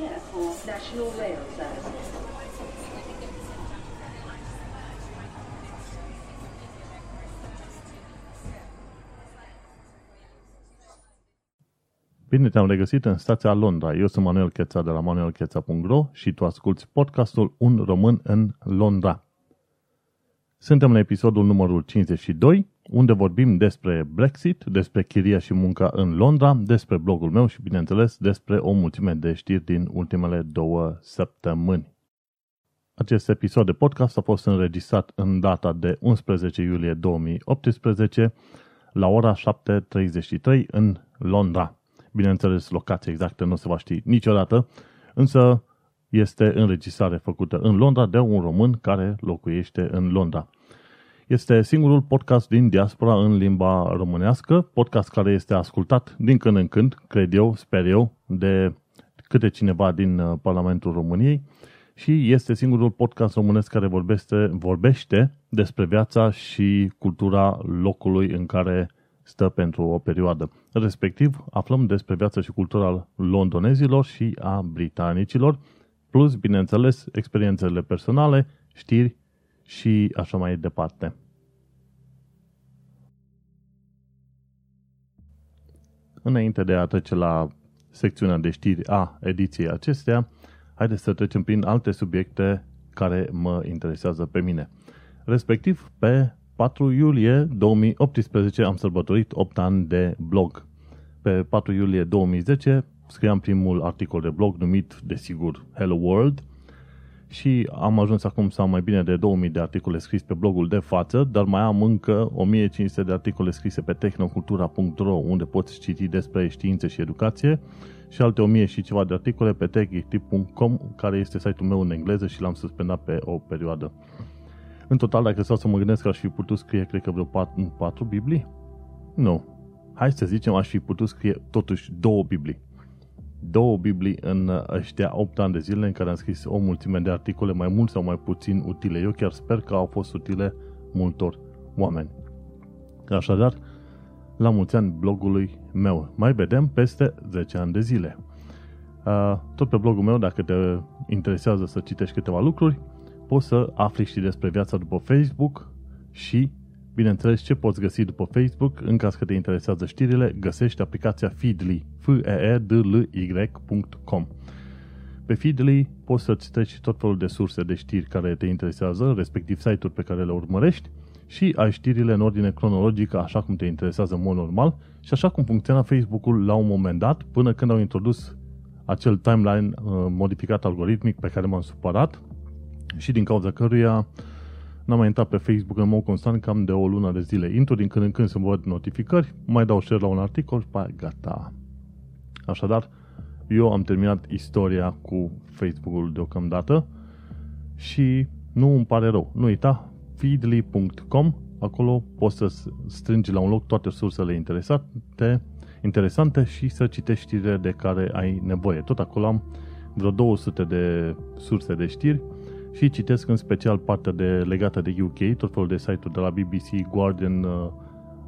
care for National Rail Services. Bine te-am regăsit în stația Londra. Eu sunt Manuel Cheța de la manuelcheța.ro și tu asculti podcastul Un român în Londra. Suntem la episodul numărul 52, unde vorbim despre Brexit, despre chiria și munca în Londra, despre blogul meu și, bineînțeles, despre o mulțime de știri din ultimele două săptămâni. Acest episod de podcast a fost înregistrat în data de 11 iulie 2018 la ora 7.33 în Londra. Bineînțeles, locația exactă nu se va ști niciodată, însă este înregistrare făcută în Londra de un român care locuiește în Londra. Este singurul podcast din diaspora în limba românească, podcast care este ascultat din când în când, cred eu, sper eu, de câte cineva din uh, Parlamentul României și este singurul podcast românesc care vorbește, vorbește despre viața și cultura locului în care stă pentru o perioadă. Respectiv, aflăm despre viața și cultura londonezilor și a britanicilor, plus, bineînțeles, experiențele personale, știri și așa mai departe. Înainte de a trece la secțiunea de știri a ediției acesteia, haideți să trecem prin alte subiecte care mă interesează pe mine. Respectiv, pe 4 iulie 2018 am sărbătorit 8 ani de blog. Pe 4 iulie 2010 scriam primul articol de blog numit, desigur, Hello World și am ajuns acum să am mai bine de 2000 de articole scrise pe blogul de față, dar mai am încă 1500 de articole scrise pe tehnocultura.ro unde poți citi despre științe și educație și alte 1000 și ceva de articole pe techgeek.com care este site-ul meu în engleză și l-am suspendat pe o perioadă. În total, dacă stau să mă gândesc că aș fi putut scrie, cred că vreo 4, 4 Biblii? Nu. Hai să zicem, aș fi putut scrie totuși două Biblii. Două Biblii în ăștia 8 ani de zile în care am scris o mulțime de articole, mai mult sau mai puțin utile. Eu chiar sper că au fost utile multor oameni. Așadar, la mulți ani blogului meu. Mai vedem peste 10 ani de zile. Tot pe blogul meu, dacă te interesează să citești câteva lucruri, poți să afli și despre viața după Facebook și, bineînțeles, ce poți găsi după Facebook în caz că te interesează știrile, găsești aplicația Feedly, f e e d l y.com. Pe Feedly poți să-ți treci tot felul de surse de știri care te interesează, respectiv site-uri pe care le urmărești și ai știrile în ordine cronologică, așa cum te interesează în mod normal și așa cum funcționa Facebook-ul la un moment dat, până când au introdus acel timeline uh, modificat algoritmic pe care m-am supărat și din cauza căruia n-am mai intrat pe Facebook în mod constant cam de o lună de zile. Intru din când în când să văd notificări, mai dau share la un articol și pe gata. Așadar, eu am terminat istoria cu Facebook-ul deocamdată și nu îmi pare rău. Nu uita, feedly.com, acolo poți să strângi la un loc toate sursele interesante, interesante și să citești știrile de care ai nevoie. Tot acolo am vreo 200 de surse de știri și citesc în special partea de, legată de UK, tot felul de site-uri de la BBC, Guardian, uh,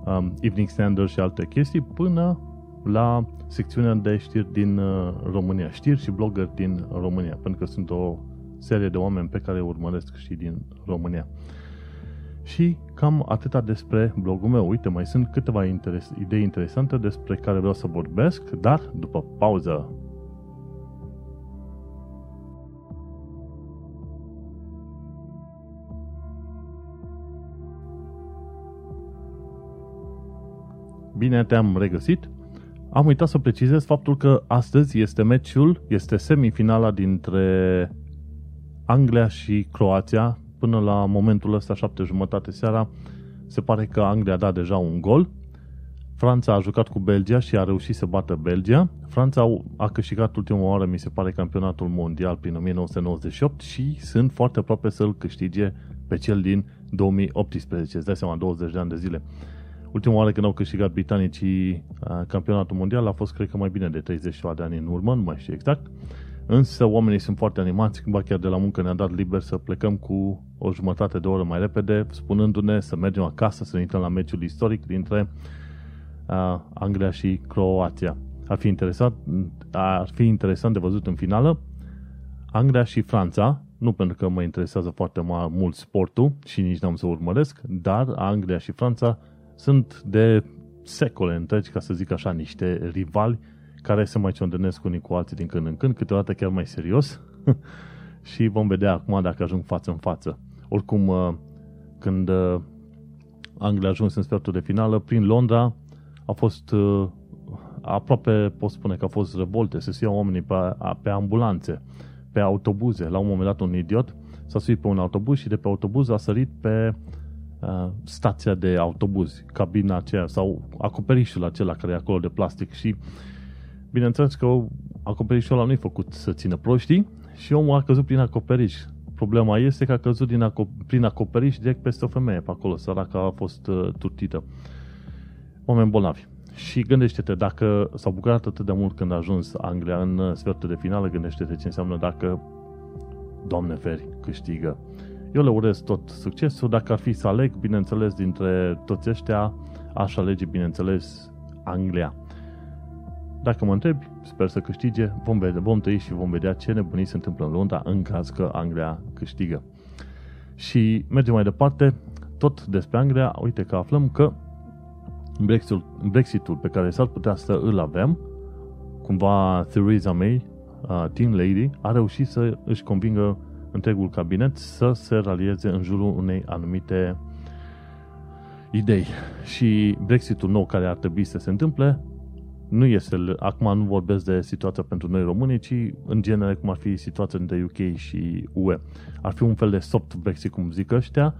um, Evening Standard și alte chestii, până la secțiunea de știri din uh, România, știri și blogger din România, pentru că sunt o serie de oameni pe care urmăresc și din România. Și cam atâta despre blogul meu. Uite, mai sunt câteva interes- idei interesante despre care vreau să vorbesc, dar după pauză. Bine te-am regăsit. Am uitat să precizez faptul că astăzi este meciul, este semifinala dintre Anglia și Croația. Până la momentul ăsta, șapte jumătate seara, se pare că Anglia a dat deja un gol. Franța a jucat cu Belgia și a reușit să bată Belgia. Franța a câștigat ultima oară, mi se pare, campionatul mondial prin 1998 și sunt foarte aproape să-l câștige pe cel din 2018. Îți dai seama, 20 de ani de zile. Ultima oară când au câștigat britanicii campionatul mondial a fost, cred că, mai bine de 30 de ani în urmă, nu mai știu exact. Însă oamenii sunt foarte animați, ba chiar de la muncă ne-a dat liber să plecăm cu o jumătate de oră mai repede, spunându-ne să mergem acasă, să ne uităm la meciul istoric dintre uh, Anglia și Croația. ar fi interesant, ar fi interesant de văzut în finală Anglia și Franța, nu pentru că mă interesează foarte mult sportul și nici n-am să urmăresc, dar Anglia și Franța sunt de secole întregi, ca să zic așa, niște rivali care se mai ciondănesc unii cu alții din când în când, câteodată chiar mai serios și vom vedea acum dacă ajung față în față. Oricum, uh, când uh, Anglia a ajuns în sfertul de finală, prin Londra a fost uh, aproape, pot spune că a fost revolte, se iau oamenii pe, pe ambulanțe, pe autobuze. La un moment dat un idiot s-a suit pe un autobuz și de pe autobuz a sărit pe uh, stația de autobuz, cabina aceea sau acoperișul acela care e acolo de plastic și bineînțeles că acoperișul ăla nu e făcut să țină proștii și omul a căzut prin acoperiș. Problema este că a căzut din aco- prin acoperiș direct peste o femeie pe acolo, săraca a fost uh, turtită. Oameni bolnavi. Și gândește-te, dacă s-au bucurat atât de mult când a ajuns Anglia în uh, sfertul de finală, gândește-te ce înseamnă dacă, Doamne feri, câștigă. Eu le urez tot succesul. Dacă ar fi să aleg, bineînțeles, dintre toți ăștia, aș alege, bineînțeles, Anglia. Dacă mă întrebi, sper să câștige, vom, vedea, vom trăi și vom vedea ce nebunii se întâmplă în Londra în caz că Anglia câștigă. Și mergem mai departe, tot despre Anglia, uite că aflăm că Brexitul, Brexitul pe care s-ar putea să îl avem, cumva Theresa May, uh, Teen Lady, a reușit să își convingă întregul cabinet să se ralieze în jurul unei anumite idei. Și Brexitul nou care ar trebui să se întâmple nu este, acum nu vorbesc de situația pentru noi români, ci în genere cum ar fi situația între UK și UE. Ar fi un fel de soft Brexit, cum zic ăștia,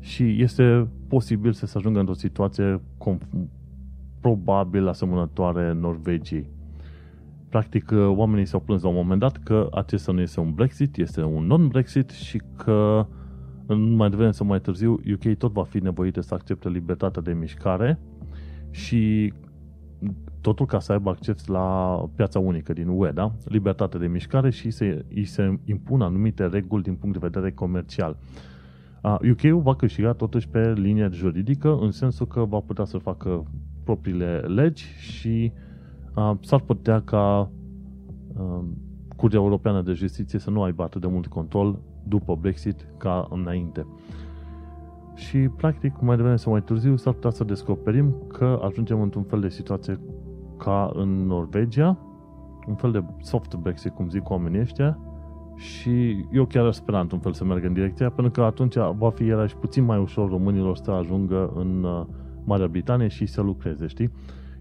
și este posibil să se ajungă într-o situație probabil asemănătoare Norvegiei. Practic, oamenii s-au plâns la un moment dat că acesta nu este un Brexit, este un non-Brexit și că în mai devreme sau mai târziu UK tot va fi nevoită să accepte libertatea de mișcare și totul ca să aibă acces la piața unică din UE, da? Libertate de mișcare și se, îi se impun anumite reguli din punct de vedere comercial. UK-ul va câștiga totuși pe linie juridică, în sensul că va putea să facă propriile legi și uh, s-ar putea ca uh, Curtea Europeană de Justiție să nu aibă atât de mult control după Brexit ca înainte. Și, practic, mai devreme sau mai târziu, s-ar putea să descoperim că ajungem într-un fel de situație ca în Norvegia, un fel de soft Brexit, cum zic oamenii ăștia, și eu chiar sper într-un fel să meargă în direcția, pentru că atunci va fi iarăși puțin mai ușor românilor să ajungă în uh, Marea Britanie și să lucreze, știi?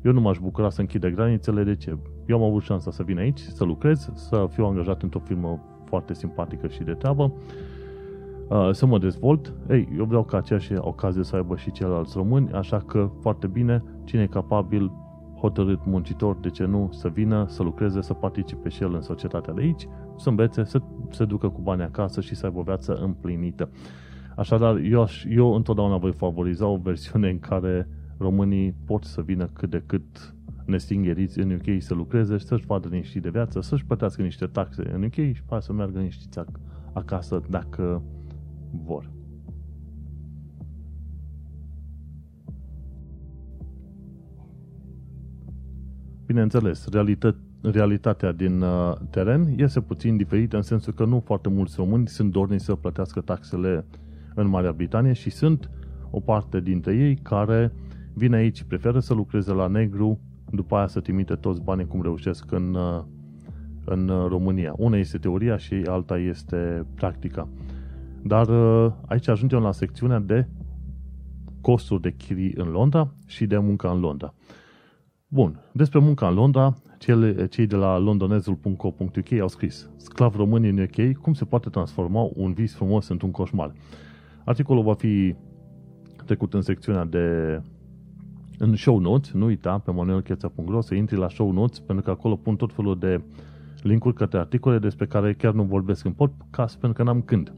Eu nu m-aș bucura să închide granițele, de ce? Eu am avut șansa să vin aici, să lucrez, să fiu angajat într-o firmă foarte simpatică și de treabă, uh, să mă dezvolt. Ei, eu vreau ca aceeași ocazie să aibă și ceilalți români, așa că foarte bine, cine e capabil, hotărât muncitor, de ce nu, să vină, să lucreze, să participe și el în societatea de aici, să învețe, să se ducă cu bani acasă și să aibă o viață împlinită. Așadar, eu, aș, eu întotdeauna voi favoriza o versiune în care românii pot să vină cât de cât nestingeriți în UK să lucreze și să-și vadă niște de viață, să-și plătească niște taxe în UK și poate să meargă niște acasă dacă vor. Bineînțeles, realită, realitatea din uh, teren este puțin diferită în sensul că nu foarte mulți români sunt dorni să plătească taxele în Marea Britanie și sunt o parte dintre ei care vin aici, preferă să lucreze la negru, după aia să trimite toți banii cum reușesc în, uh, în România. Una este teoria și alta este practica. Dar uh, aici ajungem la secțiunea de costuri de chirii în Londra și de muncă în Londra. Bun, despre munca în Londra, cele, cei de la londonezul.co.uk au scris Sclav români în UK, cum se poate transforma un vis frumos într-un coșmar? Articolul va fi trecut în secțiunea de în show notes, nu uita pe manuelcheța.ro să intri la show notes, pentru că acolo pun tot felul de linkuri către articole despre care chiar nu vorbesc în podcast, pentru că n-am când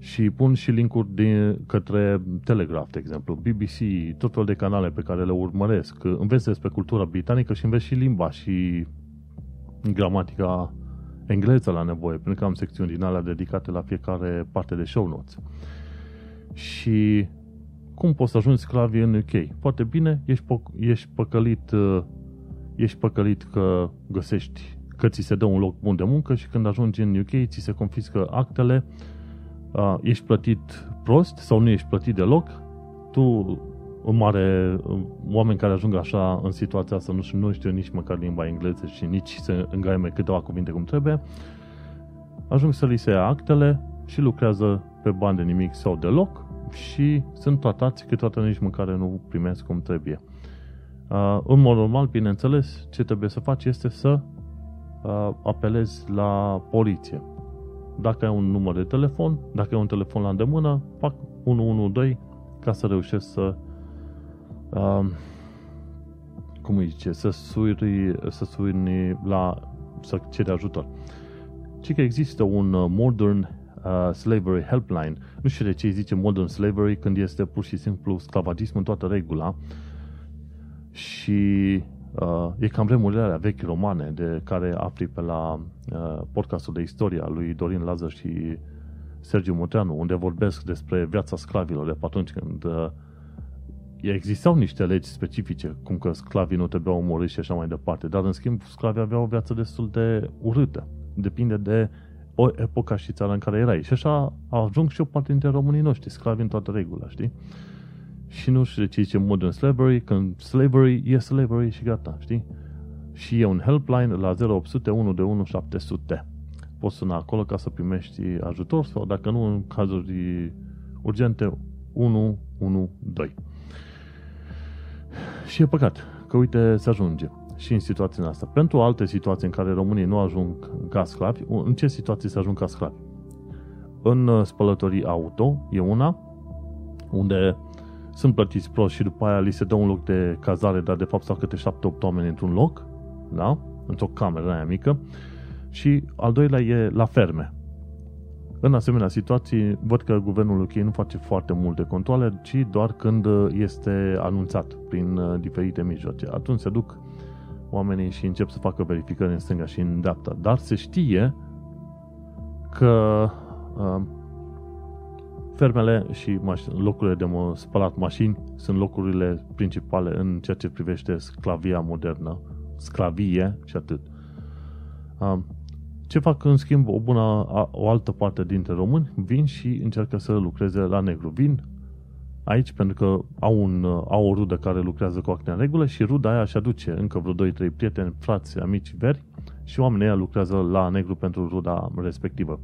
și pun și linkuri de, către Telegraph, de exemplu, BBC, tot felul de canale pe care le urmăresc. Înveți despre cultura britanică și înveți și limba și gramatica engleză la nevoie, pentru că am secțiuni din alea dedicate la fiecare parte de show notes. Și cum poți să ajungi sclavi în UK? Foarte bine, ești, po- ești păcălit, uh, ești păcălit că găsești că ți se dă un loc bun de muncă și când ajungi în UK ți se confiscă actele, uh, ești plătit prost sau nu ești plătit deloc, tu în mare, oameni care ajung așa în situația asta, nu, nu știu nici măcar limba engleză și nici să îngaime câteva cuvinte cum trebuie, ajung să li se ia actele și lucrează pe bani de nimic sau deloc și sunt tratați câteodată nici măcar nu primesc cum trebuie. Uh, în mod normal, bineînțeles, ce trebuie să faci este să uh, apelezi la poliție. Dacă ai un număr de telefon, dacă ai un telefon la îndemână, fac 112 ca să reușești să uh, cum îi zice, să suni, să suni la să ceri ajutor. Ci că există un uh, modern uh, slavery helpline. Nu știu de ce îi zice modern slavery când este pur și simplu sclavagism în toată regula. Și uh, e cam remurile alea vechi romane de care afli pe la uh, podcastul de istoria lui Dorin Lazar și Sergiu Muteanu, unde vorbesc despre viața sclavilor de pe atunci când uh, existau niște legi specifice, cum că sclavii nu trebuiau omorâți și așa mai departe, dar în schimb sclavii aveau o viață destul de urâtă. Depinde de o epoca și țara în care erai. Și așa ajung și o parte dintre românii noștri, sclavi în toată regula, știi? Și nu știu de ce zice modern slavery, când slavery e slavery și gata, știi? Și e un helpline la 0800 1 de 1 700. Poți suna acolo ca să primești ajutor sau dacă nu, în cazuri urgente, 112. Și e păcat că, uite, se ajunge și în situația asta. Pentru alte situații în care românii nu ajung ca sclavi, în ce situații se ajung ca sclavi? În uh, spălătorii auto e una, unde sunt plătiți prost și după aia li se dă un loc de cazare, dar de fapt stau câte 7-8 oameni într-un loc, da? într-o cameră aia mică, și al doilea e la ferme. În asemenea situații, văd că guvernul UK nu face foarte multe controle, ci doar când este anunțat prin uh, diferite mijloace. Atunci se duc oamenii și încep să facă verificări în stânga și în dreapta. Dar se știe că uh, fermele și maș- locurile de spălat mașini sunt locurile principale în ceea ce privește sclavia modernă, sclavie și atât. Uh, ce fac în schimb o bună, o altă parte dintre români? Vin și încearcă să lucreze la negru. Vin aici pentru că au, un, au o rudă care lucrează cu acte în regulă și ruda aia își aduce încă vreo 2-3 prieteni, frați, amici veri și oamenii aia lucrează la negru pentru ruda respectivă.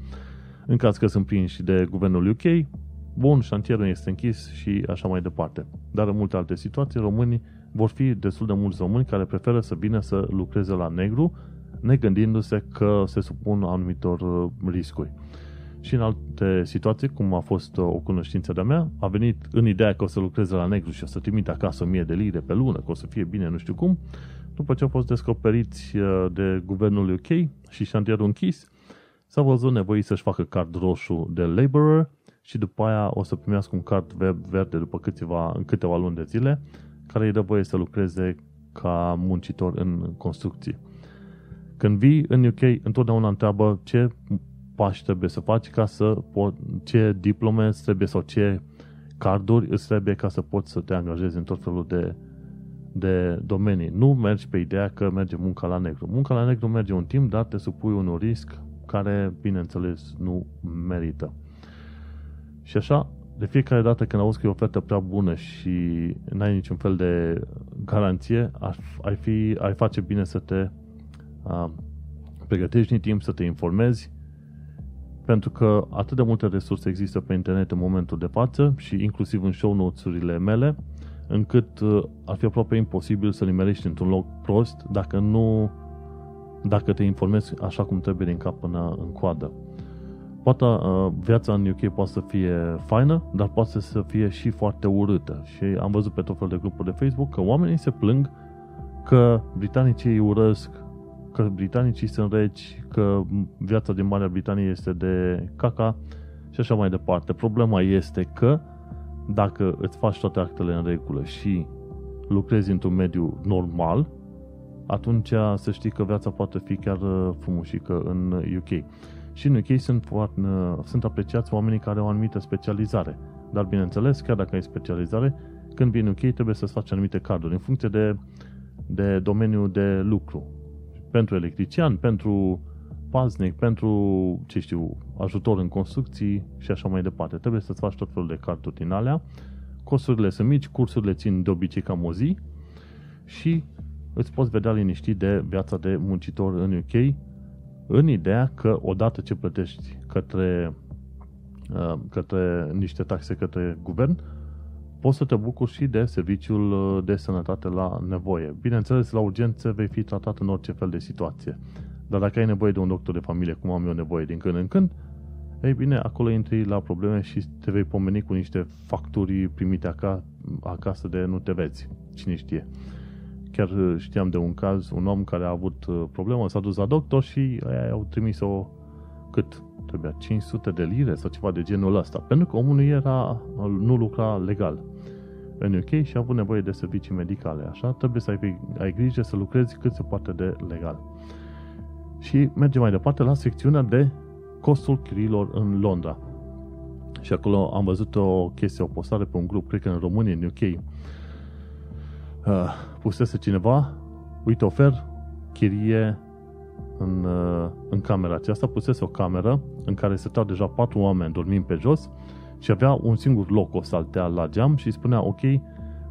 În caz că sunt prinși de guvernul UK, bun, șantierul este închis și așa mai departe. Dar în multe alte situații, românii vor fi destul de mulți români care preferă să vină să lucreze la negru negândindu-se că se supun anumitor uh, riscuri. Și în alte situații, cum a fost uh, o cunoștință de-a mea, a venit în ideea că o să lucreze la negru și o să trimite acasă 1000 de lire pe lună, că o să fie bine nu știu cum, după ce au fost descoperiți uh, de guvernul UK și șantierul închis, s-a văzut nevoit să-și facă card roșu de laborer și după aia o să primească un card verde după câteva, în câteva luni de zile, care îi dă voie să lucreze ca muncitor în construcții. Când vii în UK, întotdeauna întreabă ce pași trebuie să faci ca să pot, ce diplome îți trebuie sau ce carduri îți trebuie ca să poți să te angajezi în tot felul de, de domenii. Nu mergi pe ideea că merge munca la negru. Munca la negru merge un timp, dar te supui un risc care, bineînțeles, nu merită. Și așa, de fiecare dată când auzi că e o ofertă prea bună și n-ai niciun fel de garanție, ai, fi, ai face bine să te pregătești din timp să te informezi, pentru că atât de multe resurse există pe internet în momentul de față și inclusiv în show notes-urile mele, încât uh, ar fi aproape imposibil să nimerești într-un loc prost dacă nu dacă te informezi așa cum trebuie din cap până în coadă. Poate uh, viața în UK poate să fie faină, dar poate să fie și foarte urâtă. Și am văzut pe tot felul de grupuri de Facebook că oamenii se plâng că britanicii îi urăsc că britanicii sunt reci, că viața din Marea Britanie este de caca și așa mai departe. Problema este că dacă îți faci toate actele în regulă și lucrezi într-un mediu normal, atunci să știi că viața poate fi chiar uh, frumușică în UK. Și în UK sunt, foarte, uh, sunt apreciați oamenii care au o anumită specializare. Dar, bineînțeles, chiar dacă ai specializare, când vii în UK trebuie să-ți faci anumite carduri. În funcție de de domeniu de lucru. Pentru electrician, pentru paznic, pentru, ce știu, ajutor în construcții și așa mai departe. Trebuie să-ți faci tot felul de carturi din alea. Costurile sunt mici, cursurile țin de obicei cam o zi și îți poți vedea liniștit de viața de muncitor în UK în ideea că odată ce plătești către, uh, către niște taxe către guvern, poți să te bucuri și de serviciul uh, de sănătate la nevoie. Bineînțeles, la urgențe vei fi tratat în orice fel de situație. Dar dacă ai nevoie de un doctor de familie, cum am eu nevoie din când în când, ei bine, acolo intri la probleme și te vei pomeni cu niște facturi primite acasă de nu te vezi. Cine știe. Chiar uh, știam de un caz, un om care a avut uh, problemă, s-a dus la doctor și aia au trimis-o cât? Trebuia 500 de lire sau ceva de genul ăsta. Pentru că omul nu era, nu lucra legal în UK și a avut nevoie de servicii medicale. Așa, trebuie să ai, ai grijă să lucrezi cât se poate de legal. Și mergem mai departe la secțiunea de costul chiriilor în Londra. Și acolo am văzut o chestie, o postare pe un grup, cred că în România, în UK, uh, pusese cineva, uite, ofer chirie în, uh, în camera aceasta, pusese o cameră în care stăteau deja patru oameni dormind pe jos și avea un singur loc o saltea la geam și spunea, ok,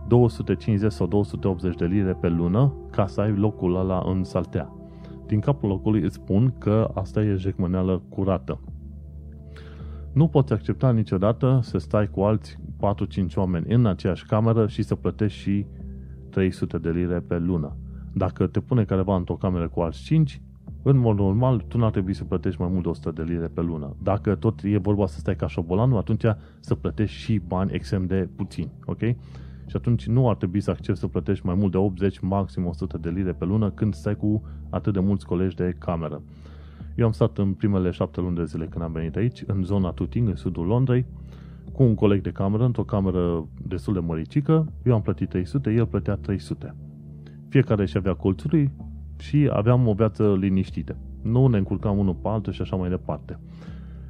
250 sau 280 de lire pe lună ca să ai locul ăla în saltea. Din capul locului îți spun că asta e jecmăneală curată. Nu poți accepta niciodată să stai cu alți 4-5 oameni în aceeași cameră și să plătești și 300 de lire pe lună. Dacă te pune careva într-o cameră cu alți 5, în mod normal, tu n-ar trebui să plătești mai mult de 100 de lire pe lună. Dacă tot e vorba să stai ca șobolanul, atunci să plătești și bani extrem de puțini, ok? Și atunci nu ar trebui să accepti să plătești mai mult de 80, maxim 100 de lire pe lună când stai cu atât de mulți colegi de cameră. Eu am stat în primele șapte luni de zile când am venit aici, în zona Tuting, în sudul Londrei, cu un coleg de cameră, într-o cameră destul de măricică, eu am plătit 300, el plătea 300. Fiecare și avea colțuri și aveam o viață liniștită. Nu ne încurcam unul pe altul și așa mai departe.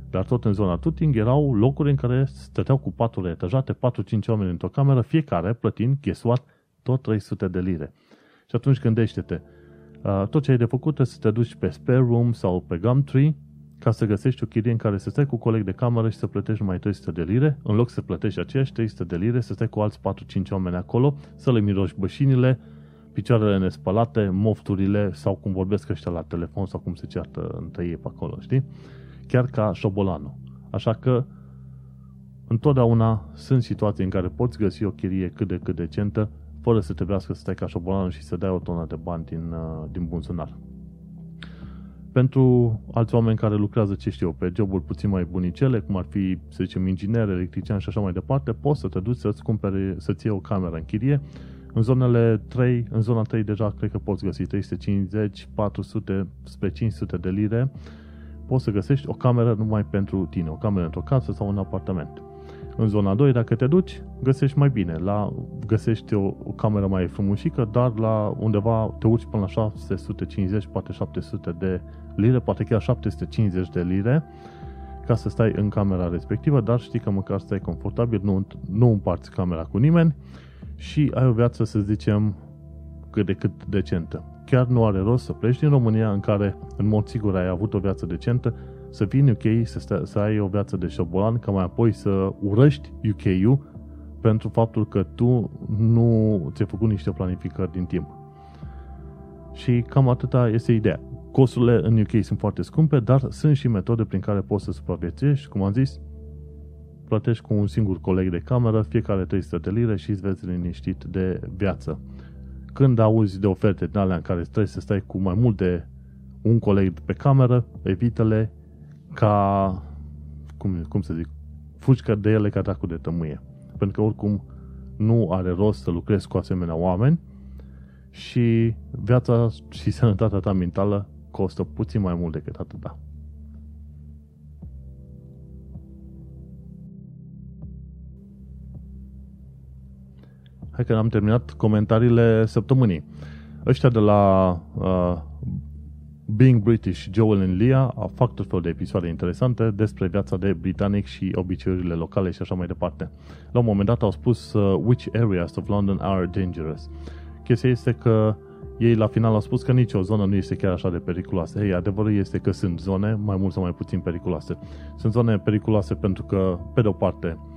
Dar tot în zona Tuting erau locuri în care stăteau cu paturile etajate, 4-5 oameni într-o cameră, fiecare plătind, ghesuat, tot 300 de lire. Și atunci gândește-te, tot ce ai de făcut să te duci pe Spare Room sau pe Gumtree ca să găsești o chirie în care să stai cu coleg de cameră și să plătești numai 300 de lire, în loc să plătești aceiași 300 de lire, să stai cu alți 4-5 oameni acolo, să le miroși bășinile, picioarele nespălate, mofturile sau cum vorbesc ăștia la telefon sau cum se ceartă între ei pe acolo, știi? Chiar ca șobolanul. Așa că întotdeauna sunt situații în care poți găsi o chirie cât de cât decentă, fără să trebuiască să stai ca șobolanul și să dai o tonă de bani din, uh, din buzunar. Pentru alți oameni care lucrează, ce știu eu, pe joburi puțin mai bunicele, cum ar fi, să zicem, inginer, electrician și așa mai departe, poți să te duci să-ți cumpere, să-ți iei o cameră în chirie. În zonele 3, în zona 3 deja cred că poți găsi 350, 400, spre 500 de lire. Poți să găsești o cameră numai pentru tine, o cameră într-o casă sau un apartament. În zona 2, dacă te duci, găsești mai bine. La, găsești o, o cameră mai frumușică, dar la undeva te urci până la 650, poate 700 de lire, poate chiar 750 de lire, ca să stai în camera respectivă, dar știi că măcar stai confortabil, nu, nu împarți camera cu nimeni și ai o viață, să zicem, cât de cât decentă. Chiar nu are rost să pleci din România, în care, în mod sigur, ai avut o viață decentă, să vii în UK, să, stai, să ai o viață de șobolan, ca mai apoi să urăști UK-ul pentru faptul că tu nu ți-ai făcut niște planificări din timp. Și cam atâta este ideea. Costurile în UK sunt foarte scumpe, dar sunt și metode prin care poți să supraviețuiești. Cum am zis, plătești cu un singur coleg de cameră, fiecare 300 de lire și îți vezi liniștit de viață. Când auzi de oferte din alea în care trebuie să stai cu mai mult de un coleg pe cameră, evitele ca, cum, cum să zic, fugi de ele ca dracu de tămâie. Pentru că oricum nu are rost să lucrezi cu asemenea oameni și viața și sănătatea ta mentală costă puțin mai mult decât atâta. Hai că am terminat comentariile săptămânii. Ăștia de la uh, Being British, Joel and Leah fac tot felul de episoade interesante despre viața de britanic și obiceiurile locale și așa mai departe. La un moment dat au spus uh, which areas of London are dangerous. Chestia este că ei la final au spus că nicio zonă nu este chiar așa de periculoasă. Ei, adevărul este că sunt zone mai mult sau mai puțin periculoase. Sunt zone periculoase pentru că, pe de o parte, uh,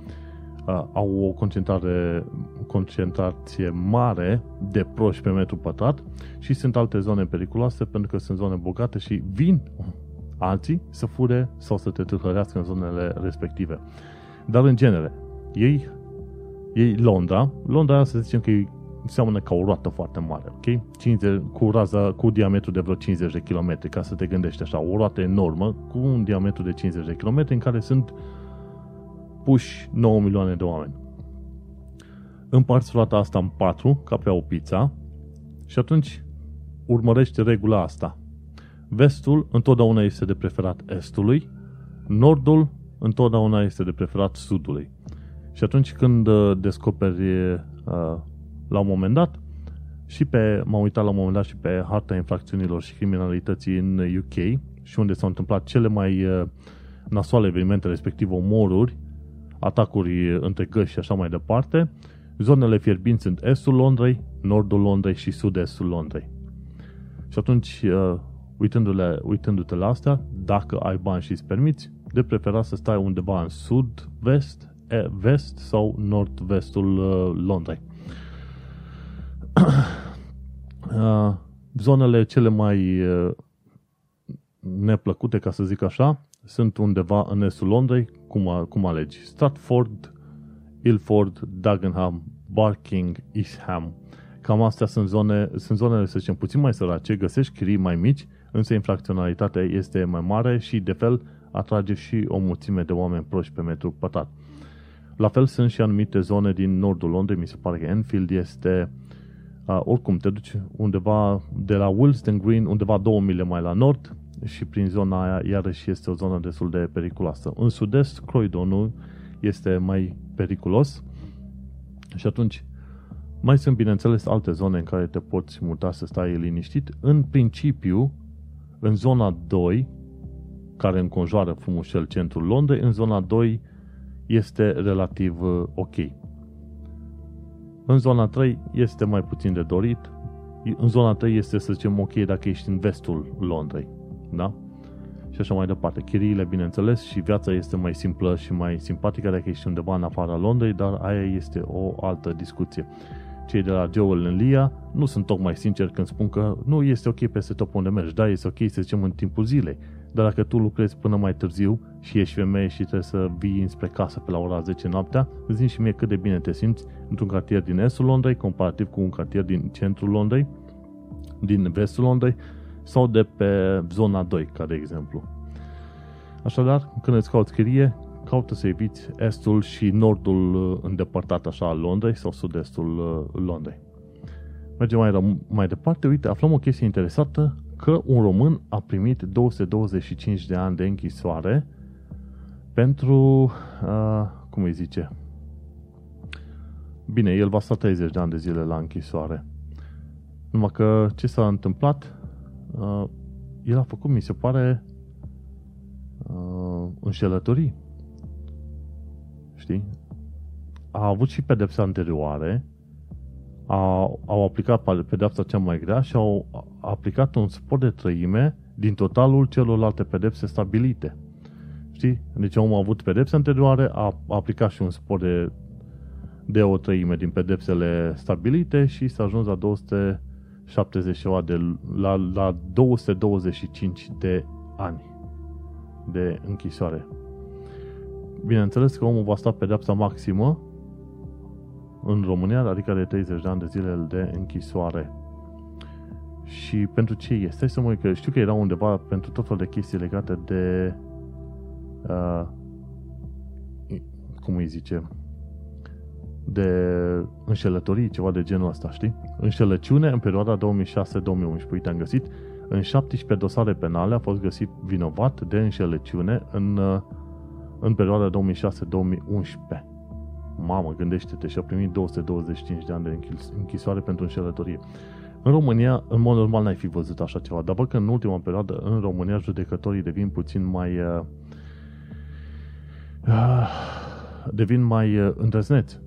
au o concentrare, concentrație mare de proști pe metru pătrat și sunt alte zone periculoase pentru că sunt zone bogate și vin alții să fure sau să te tâlhărească în zonele respective. Dar în genere, ei, ei Londra, Londra să zicem că e seamănă ca o roată foarte mare, ok? 50, cu raza, cu diametru de vreo 50 de km, ca să te gândești așa, o roată enormă cu un diametru de 50 de km în care sunt puși 9 milioane de oameni. Împarți roata asta în patru, ca pe o pizza, și atunci urmărește regula asta. Vestul întotdeauna este de preferat estului, nordul întotdeauna este de preferat sudului. Și atunci când uh, descoperi uh, la un moment dat și pe, m-am uitat la un moment dat și pe harta infracțiunilor și criminalității în UK și unde s-au întâmplat cele mai uh, nasoale evenimente, respectiv omoruri, atacuri între găși și așa mai departe, zonele fierbinți sunt estul Londrei, nordul Londrei și sud-estul Londrei. Și atunci, uitându-le, uitându-te la astea, dacă ai bani și îți permiți, de preferat să stai undeva în sud-vest, vest sau nord-vestul uh, Londrei. Uh, zonele cele mai uh, neplăcute, ca să zic așa, sunt undeva în estul Londrei, cum, cum alegi? Stratford, Ilford, Dagenham, Barking, Eastham. Cam astea sunt, zone, sunt zonele, să zicem, puțin mai sărace, găsești chirii mai mici, însă infracționalitatea este mai mare și, de fel, atrage și o mulțime de oameni proști pe metru pătat. La fel sunt și anumite zone din nordul Londrei, mi se pare că Enfield este uh, oricum te duci undeva de la Wilston Green, undeva două mile mai la nord și prin zona aia iarăși este o zonă destul de periculoasă. În sud-est, Croydonul este mai periculos și atunci mai sunt, bineînțeles, alte zone în care te poți muta să stai liniștit. În principiu, în zona 2, care înconjoară frumușel centrul Londrei, în zona 2 este relativ uh, ok. În zona 3 este mai puțin de dorit. În zona 3 este, să zicem, ok dacă ești în vestul Londrei. Da? Și așa mai departe. Chiriile, bineînțeles, și viața este mai simplă și mai simpatică dacă ești undeva în afara Londrei, dar aia este o altă discuție. Cei de la Joel în Lia nu sunt tocmai sinceri când spun că nu este ok peste tot unde mergi. Da, este ok să zicem în timpul zilei. Dar dacă tu lucrezi până mai târziu și ești femeie și trebuie să vii înspre casă pe la ora 10 noaptea, îți și mie cât de bine te simți într-un cartier din estul Londrei, comparativ cu un cartier din centrul Londrei, din vestul Londrei, sau de pe zona 2, ca de exemplu. Așadar, când îți cauți chirie, caută să eviți estul și nordul uh, îndepărtat așa al Londrei sau sud-estul uh, Londrei. Mergem mai, mai departe, uite, aflăm o chestie interesată că un român a primit 225 de ani de închisoare pentru, uh, cum îi zice, bine, el va sta 30 de ani de zile la închisoare. Numai că ce s-a întâmplat, uh, el a făcut, mi se pare, uh, înșelătorii. Știi? A avut și pedepse anterioare, au, au aplicat pedepsa cea mai grea și au aplicat un spor de trăime din totalul celorlalte pedepse stabilite. Știi? Deci omul a avut pedepse anterioare, a aplicat și un spor de, de o trăime din pedepsele stabilite și s-a ajuns la 270 de, la, la 225 de ani de închisoare. Bineînțeles că omul va sta pedepsa maximă în România, adică de 30 de ani de zile de închisoare. Și pentru ce este? Să mă că știu că era undeva pentru tot felul de chestii legate de uh, cum îi zice de înșelătorii, ceva de genul ăsta, știi? Înșelăciune în perioada 2006-2011. Uite, am găsit în 17 dosare penale a fost găsit vinovat de înșelăciune în, uh, în perioada 2006-2011. Mamă, gândește-te, și-a primit 225 de ani de închisoare pentru înșelătorie. În România, în mod normal, n-ai fi văzut așa ceva, dar văd că în ultima perioadă, în România, judecătorii devin puțin mai... Uh, uh, devin mai uh, îndrăzneți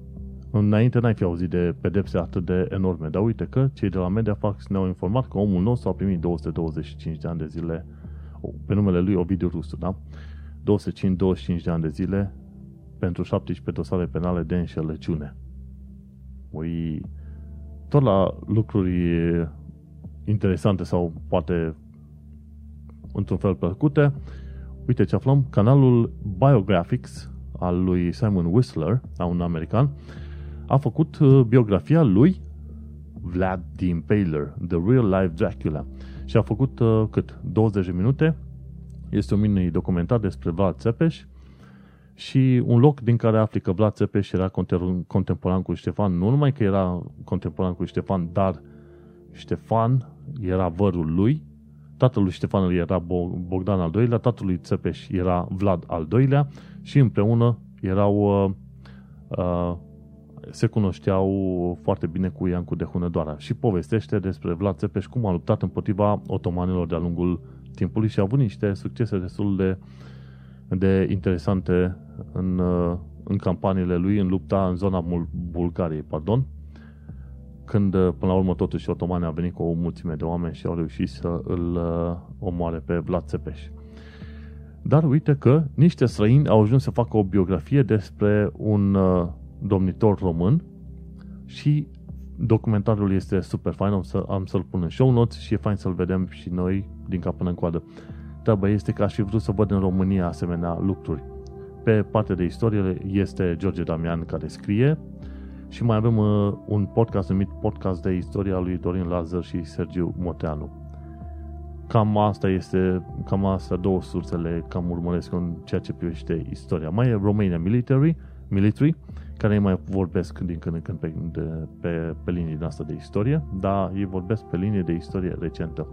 Înainte n-ai fi auzit de pedepse atât de enorme, dar uite că cei de la Mediafax ne-au informat că omul nostru a primit 225 de ani de zile, pe numele lui Ovidiu Rusu, da? 225 de ani de zile pentru 17 dosare penale de înșelăciune. Ui, tot la lucruri interesante sau poate într-un fel plăcute, uite ce aflăm, canalul Biographics al lui Simon Whistler, a un american, a făcut uh, biografia lui Vlad the Impaler, The Real Life Dracula. Și a făcut uh, cât? 20 de minute. Este un mini documentar despre Vlad Țepeș și un loc din care afli că Vlad Țepeș era contemporan cu Ștefan, nu numai că era contemporan cu Ștefan, dar Ștefan era vărul lui, tatăl lui Ștefan era Bogdan al doilea, tatăl lui Țepeș era Vlad al doilea și împreună erau uh, uh, se cunoșteau foarte bine cu Iancu de Hunădoara și povestește despre Vlad Țepeș cum a luptat împotriva otomanilor de-a lungul timpului și a avut niște succese destul de, de interesante în, uh, în campaniile lui în lupta în zona Bulgariei, pardon, când uh, până la urmă totuși otomanii au venit cu o mulțime de oameni și au reușit să îl uh, omoare pe Vlad Țepeș. Dar uite că niște străini au ajuns să facă o biografie despre un domnitor român și documentarul este super fain, am, să, am să-l pun în show notes și e fain să-l vedem și noi din cap până în coadă. Treaba este că aș fi vrut să văd în România asemenea lucruri. Pe partea de istorie este George Damian care scrie și mai avem uh, un podcast numit Podcast de Istoria lui Dorin Lazar și Sergiu Moteanu. Cam asta este, cam asta două sursele cam urmăresc în ceea ce privește istoria. Mai e Romania Military, Military care mai vorbesc din când în când pe, de, pe, pe linii de asta de istorie, dar ei vorbesc pe linie de istorie recentă.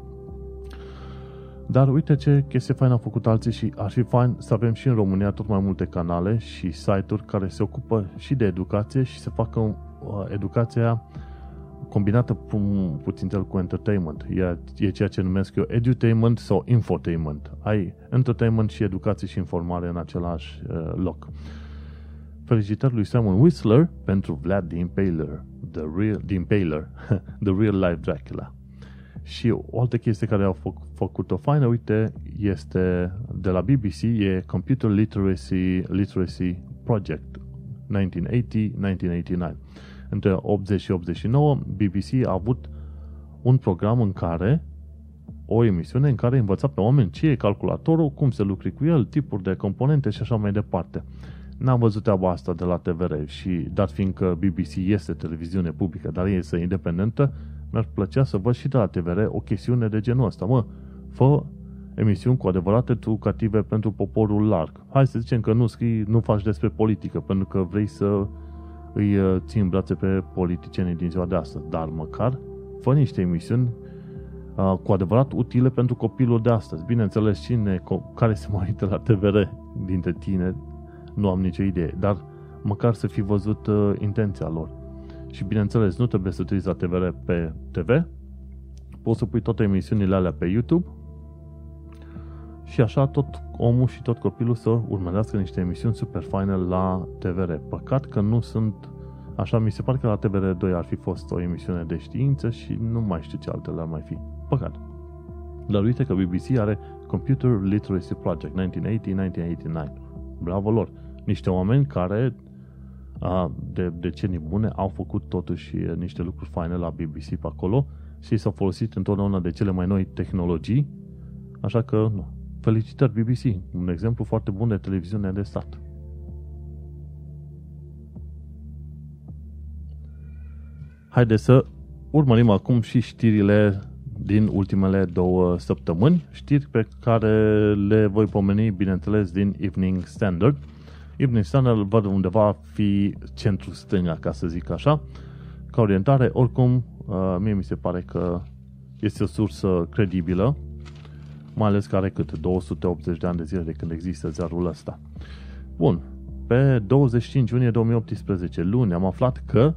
Dar uite ce chestie faină au făcut alții și ar fi fain să avem și în România tot mai multe canale și site-uri care se ocupă și de educație și să facă uh, educația combinată pu- puțin cu entertainment. E, e ceea ce numesc eu edutainment sau infotainment. Ai entertainment și educație și informare în același uh, loc. Felicitări lui Simon Whistler pentru Vlad the Impaler, The Real, the Impaler, The Real Life Dracula. Și o altă chestie care au fă, făcut-o faină, uite, este de la BBC, e Computer Literacy, Literacy Project 1980-1989. Între 80 și 89, BBC a avut un program în care o emisiune în care învăța pe oameni ce e calculatorul, cum se lucri cu el, tipuri de componente și așa mai departe. N-am văzut treaba asta de la TVR și dat fiindcă BBC este televiziune publică, dar este independentă, mi-ar plăcea să văd și de la TVR o chestiune de genul ăsta. Mă, fă emisiuni cu adevărat educative pentru poporul larg. Hai să zicem că nu scrii, nu faci despre politică, pentru că vrei să îi uh, ții în brațe pe politicienii din ziua de astăzi, dar măcar fă niște emisiuni uh, cu adevărat utile pentru copilul de astăzi. Bineînțeles, cine care se mai uită la TVR dintre tine nu am nicio idee, dar măcar să fi văzut uh, intenția lor. Și bineînțeles, nu trebuie să uiți la TVR pe TV, poți să pui toate emisiunile alea pe YouTube și așa tot omul și tot copilul să urmărească niște emisiuni super faine la TVR. Păcat că nu sunt, așa mi se pare că la TVR2 ar fi fost o emisiune de știință și nu mai știu ce altele ar mai fi. Păcat. Dar uite că BBC are Computer Literacy Project 1980-1989. Bravo lor! Niște oameni care a, de decenii bune au făcut totuși niște lucruri faine la BBC pe acolo și s-au folosit întotdeauna de cele mai noi tehnologii, așa că nu. Felicitări BBC, un exemplu foarte bun de televiziune de stat. Haideți să urmărim acum și știrile din ultimele două săptămâni, știri pe care le voi pomeni, bineînțeles, din Evening Standard – Ibn Sina îl văd undeva fi centru stânga, ca să zic așa, ca orientare. Oricum, uh, mie mi se pare că este o sursă credibilă, mai ales că are cât 280 de ani de zile de când există ziarul ăsta. Bun, pe 25 iunie 2018, luni, am aflat că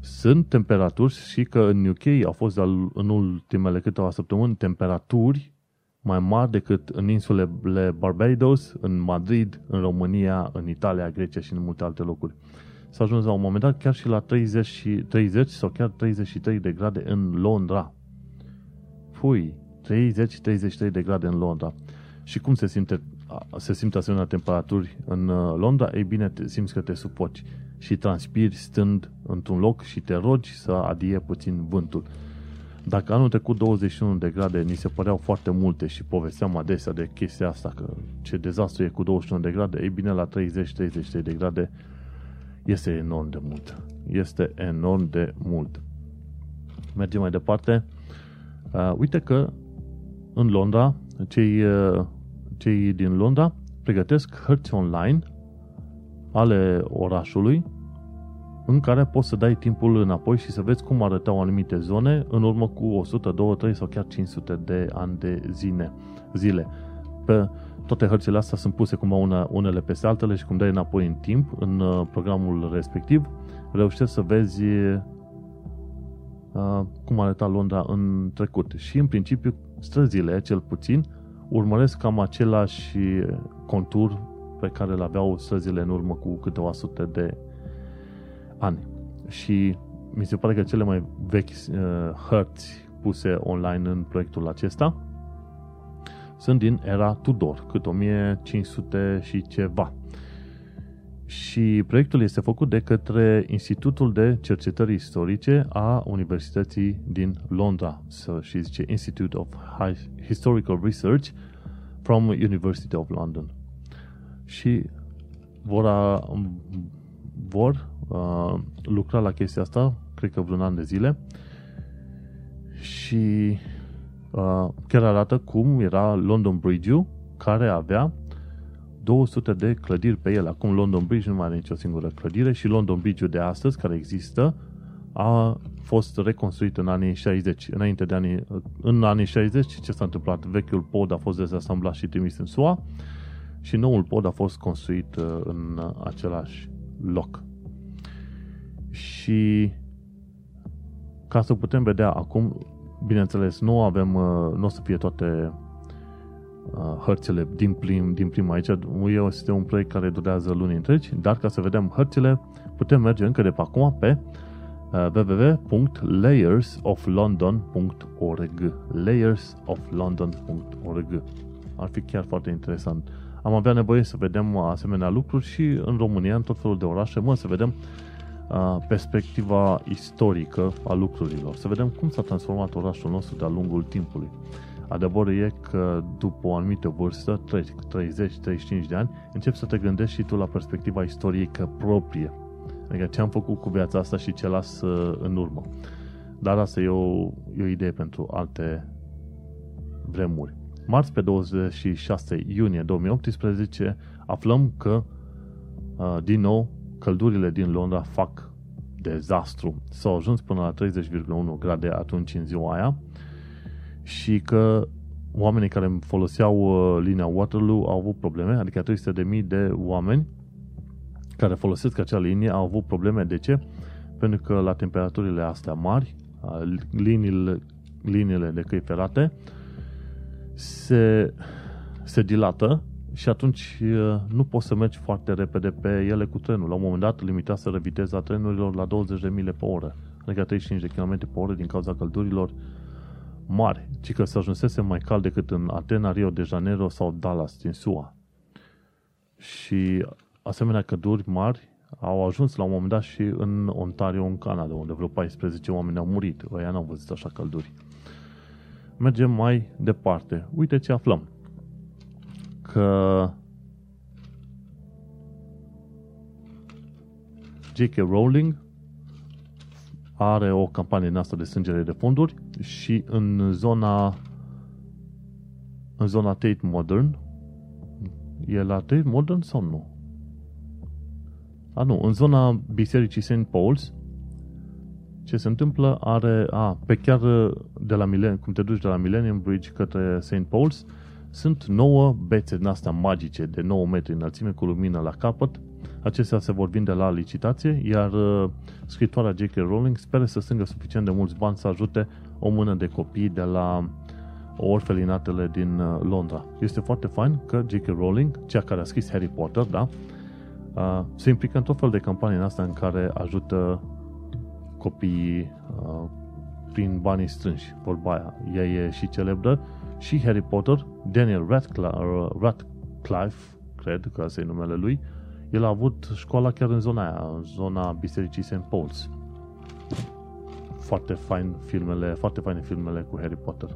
sunt temperaturi și că în UK au fost în ultimele câteva săptămâni temperaturi mai mari decât în insulele Barbados, în Madrid, în România, în Italia, Grecia și în multe alte locuri. S-a ajuns la un moment dat chiar și la 30, și, 30 sau chiar 33 de grade în Londra. Fui, 30-33 de grade în Londra. Și cum se simte, se simte asemenea temperaturi în uh, Londra? Ei bine, te simți că te supoci și transpiri stând într-un loc și te rogi să adie puțin vântul. Dacă anul trecut 21 de grade ni se păreau foarte multe și povesteam adesea de chestia asta, că ce dezastru e cu 21 de grade, ei bine la 30-33 de grade este enorm de mult. Este enorm de mult. Mergem mai departe. Uh, uite că în Londra, cei, uh, cei din Londra pregătesc hărți online ale orașului în care poți să dai timpul înapoi și să vezi cum arătau anumite zone în urmă cu 100, 200, 3 sau chiar 500 de ani de zile. zile. Pe toate hărțile astea sunt puse cumva una, unele peste altele și cum dai înapoi în timp, în uh, programul respectiv, reușești să vezi uh, cum arăta Londra în trecut. Și în principiu străzile, cel puțin, urmăresc cam același contur pe care le aveau străzile în urmă cu câteva sute de ani. Și mi se pare că cele mai vechi uh, hărți puse online în proiectul acesta sunt din era Tudor, cât 1500 și ceva. Și proiectul este făcut de către Institutul de Cercetări Istorice a Universității din Londra, so, și zice Institute of Historical Research from University of London. Și vor, a, vor a, lucra la chestia asta, cred că vreun an de zile, și uh, chiar arată cum era London Bridge-ul, care avea 200 de clădiri pe el. Acum London Bridge nu mai are nicio singură clădire și London Bridge-ul de astăzi, care există, a fost reconstruit în anii 60. Înainte de anii, în anii 60, ce s-a întâmplat? Vechiul pod a fost dezasamblat și trimis în SUA și noul pod a fost construit uh, în același loc. Și ca să putem vedea acum Bineînțeles, nu avem, uh, nu o să fie toate uh, hărțile din, prim, din prima aici. Este un proiect care durează luni întregi, dar ca să vedem hărțile, putem merge încă de pe acum pe uh, www.layersoflondon.org layersoflondon.org Ar fi chiar foarte interesant. Am avea nevoie să vedem asemenea lucruri și în România, în tot felul de orașe, mă, să vedem perspectiva istorică a lucrurilor. Să vedem cum s-a transformat orașul nostru de-a lungul timpului. Adevărul e că după o anumită vârstă, 30-35 de ani, începi să te gândești și tu la perspectiva istorică proprie. Adică ce am făcut cu viața asta și ce las uh, în urmă. Dar asta e o, e o idee pentru alte vremuri. Marți, pe 26 iunie 2018, aflăm că, uh, din nou, căldurile din Londra fac dezastru. S-au ajuns până la 30,1 grade atunci în ziua aia și că oamenii care foloseau uh, linia Waterloo au avut probleme, adică 300.000 de oameni care folosesc acea linie au avut probleme. De ce? Pentru că la temperaturile astea mari, liniile, liniile de căi ferate se, se dilată și atunci nu poți să mergi foarte repede pe ele cu trenul. La un moment dat limitează viteza trenurilor la 20 de mile pe oră, adică 35 de km pe oră din cauza căldurilor mari, ci că se ajunsese mai cald decât în Atena, Rio de Janeiro sau Dallas din SUA. Și asemenea călduri mari au ajuns la un moment dat și în Ontario, în Canada, unde vreo 14 oameni au murit. Ăia n-au văzut așa călduri. Mergem mai departe. Uite ce aflăm că J.K. Rowling are o campanie în asta de strângere de fonduri și în zona în zona Tate Modern e la Tate Modern sau nu? A, nu, în zona bisericii St. Paul's ce se întâmplă are, a, pe chiar de la Millennium, cum te duci de la Millennium Bridge către St. Paul's, sunt nouă bețe din astea magice de 9 metri înălțime cu lumină la capăt. Acestea se vor vinde la licitație, iar uh, scritoarea J.K. Rowling speră să strângă suficient de mulți bani să ajute o mână de copii de la orfelinatele din uh, Londra. Este foarte fain că J.K. Rowling, cea care a scris Harry Potter, da, uh, se implică în tot fel de campanii în asta în care ajută copiii uh, prin banii strânși, vorba aia. Ea e și celebră și Harry Potter, Daniel Radcliffe, uh, Radcliffe cred că asta e numele lui, el a avut școala chiar în zona aia, în zona bisericii St. Paul's. Foarte fain filmele, foarte faine filmele cu Harry Potter.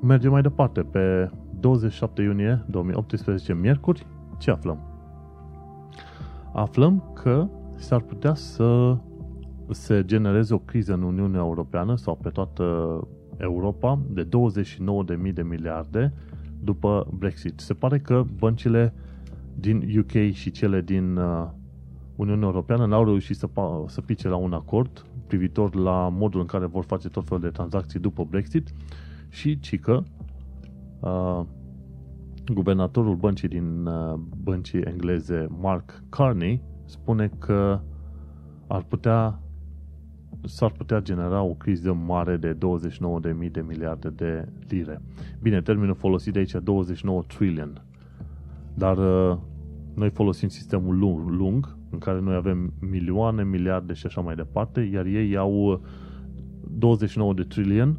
Mergem mai departe. Pe 27 iunie 2018, miercuri, ce aflăm? Aflăm că s-ar putea să se genereze o criză în Uniunea Europeană sau pe toată Europa de 29.000 de miliarde după Brexit. Se pare că băncile din UK și cele din uh, Uniunea Europeană n-au reușit să, să pice la un acord privitor la modul în care vor face tot felul de tranzacții după Brexit și cică uh, guvernatorul băncii din uh, băncii engleze Mark Carney spune că ar putea s-ar putea genera o criză mare de 29.000 de miliarde de lire. Bine, termenul folosit de aici 29 trillion. Dar uh, noi folosim sistemul lung, lung, în care noi avem milioane, miliarde și așa mai departe, iar ei au 29 uh, de trillion,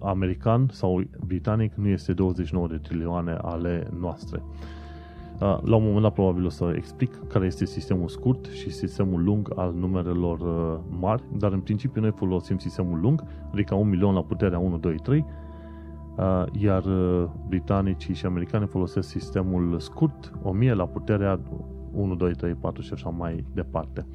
american sau britanic nu este 29 de trilioane ale noastre. La un moment dat probabil o să explic care este sistemul scurt și sistemul lung al numerelor uh, mari, dar în principiu noi folosim sistemul lung, adică 1 milion la puterea 1, 2, 3, iar uh, britanicii și americani folosesc sistemul scurt, 1000 la puterea 1, 2, 3, 4 și așa mai departe.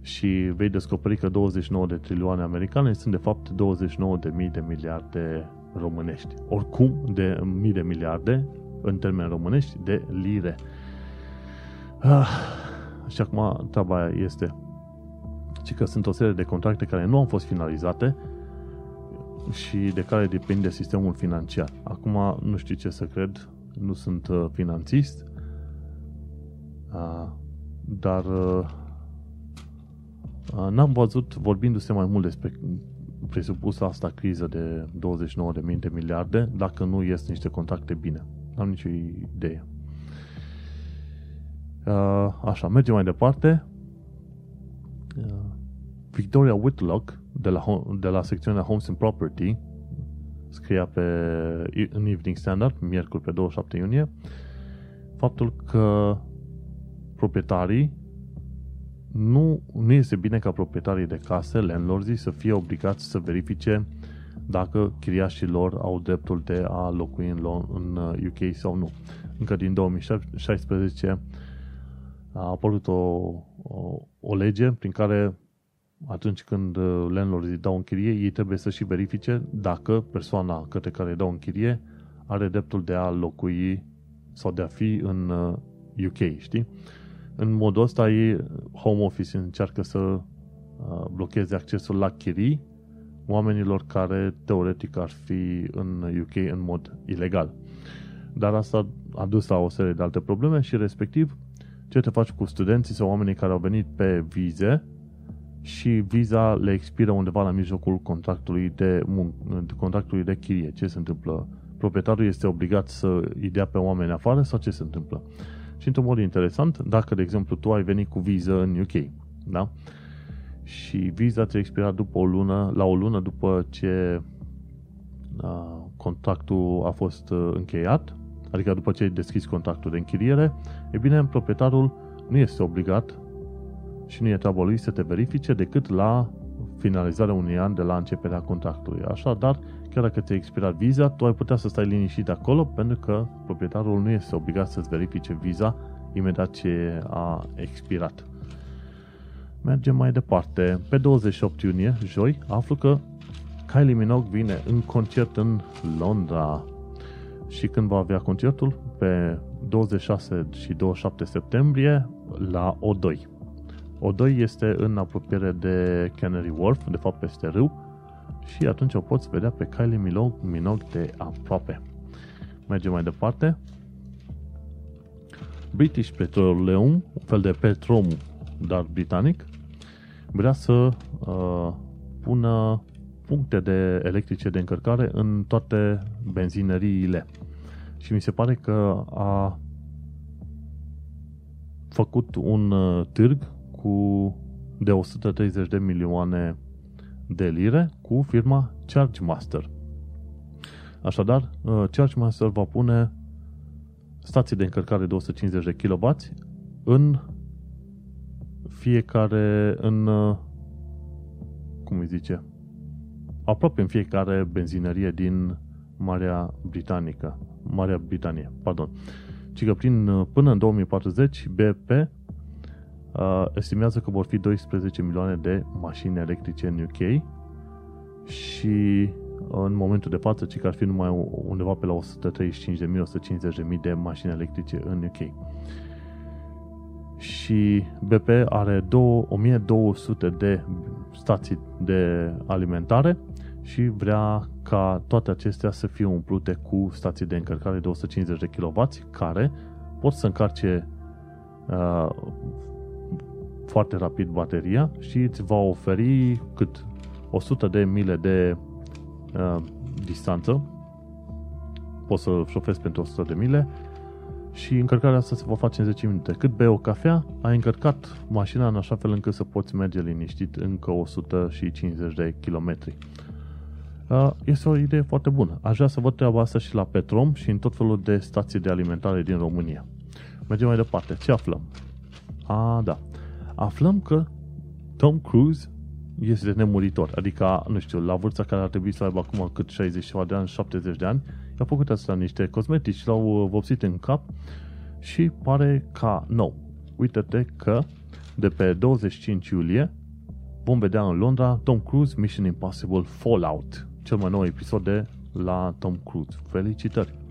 Și vei descoperi că 29 de trilioane americane sunt de fapt 29 de mii de miliarde românești. Oricum, de mii de miliarde în termeni românești de lire. Ah, și acum treaba este ci că sunt o serie de contracte care nu au fost finalizate și de care depinde sistemul financiar. Acum nu știu ce să cred, nu sunt uh, finanțist, uh, dar uh, n-am văzut, vorbindu-se mai mult despre presupusă asta criză de 29.000 de miliarde, dacă nu ies niște contracte bine. N-am nicio idee. Uh, așa, mergem mai departe. Uh, Victoria Whitlock, de la, de la secțiunea Homes and Property, scria pe, în Evening Standard, miercuri pe 27 iunie, faptul că proprietarii nu, nu este bine ca proprietarii de case, landlords să fie obligați să verifice dacă chiriașii lor au dreptul de a locui în, în UK uh, sau nu. Încă din 2016 a apărut o, o, o lege prin care atunci când uh, landlordii dau în chirie, ei trebuie să și verifice dacă persoana către care dau în chirie are dreptul de a locui sau de a fi în UK, uh, știi? În modul ăsta, ei, Home Office încearcă să blocheze accesul la chirii oamenilor care teoretic ar fi în UK în mod ilegal. Dar asta a dus la o serie de alte probleme și respectiv ce te faci cu studenții sau oamenii care au venit pe vize și viza le expiră undeva la mijlocul contractului de, mun- contractului de chirie. Ce se întâmplă? Proprietarul este obligat să îi dea pe oameni afară sau ce se întâmplă? Și într-un mod interesant, dacă, de exemplu, tu ai venit cu viză în UK, da? Și viza ți-a expirat după o lună, la o lună după ce uh, contractul a fost uh, încheiat, adică după ce ai deschis contractul de închiriere, e bine, proprietarul nu este obligat și nu e treaba lui să te verifice decât la finalizarea unui an de la începerea contractului. Așadar, chiar dacă ți-a expirat viza, tu ai putea să stai liniștit acolo pentru că proprietarul nu este obligat să-ți verifice viza imediat ce a expirat. Mergem mai departe. Pe 28 iunie, joi, aflu că Kylie Minogue vine în concert în Londra. Și când va avea concertul? Pe 26 și 27 septembrie la O2. O2 este în apropiere de Canary Wharf, de fapt peste râu, și atunci o poți vedea pe Kylie Minogue de aproape. Mergem mai departe. British Petroleum, un fel de Petrom, dar britanic, vrea să uh, pună puncte de electrice de încărcare în toate benzineriile. Și mi se pare că a făcut un uh, târg cu de 130 de milioane de lire cu firma ChargeMaster. Așadar, uh, ChargeMaster va pune stații de încărcare de 150 de kW în fiecare, în, uh, cum îi zice, aproape în fiecare benzinărie din Marea Britanică, Marea Britanie, pardon. Ci că prin, uh, până în 2040 BP uh, estimează că vor fi 12 milioane de mașini electrice în UK și în momentul de față, ci că ar fi numai undeva pe la 135.000-150.000 de mașini electrice în UK. Și BP are 1200 de stații de alimentare și vrea ca toate acestea să fie umplute cu stații de încărcare de 150 de kW care pot să încarce uh, foarte rapid bateria și îți va oferi cât 100 de mile de uh, distanță. Poți să șofezi pentru 100 de mile și încărcarea asta se va face în 10 minute. Cât bei o cafea, ai încărcat mașina în așa fel încât să poți merge liniștit încă 150 de kilometri. Uh, este o idee foarte bună. Aș vrea să văd treaba asta și la Petrom și în tot felul de stații de alimentare din România. Mergem mai departe. Ce aflăm? A, da. Aflăm că Tom Cruise este nemuritor. Adică, nu știu, la vârsta care ar trebui să aibă acum cât 60 de ani, 70 de ani, i-a făcut asta niște cosmetici, l-au uh, vopsit în cap și pare ca nou. Uite-te că de pe 25 iulie vom vedea în Londra Tom Cruise Mission Impossible Fallout, cel mai nou episod de la Tom Cruise. Felicitări!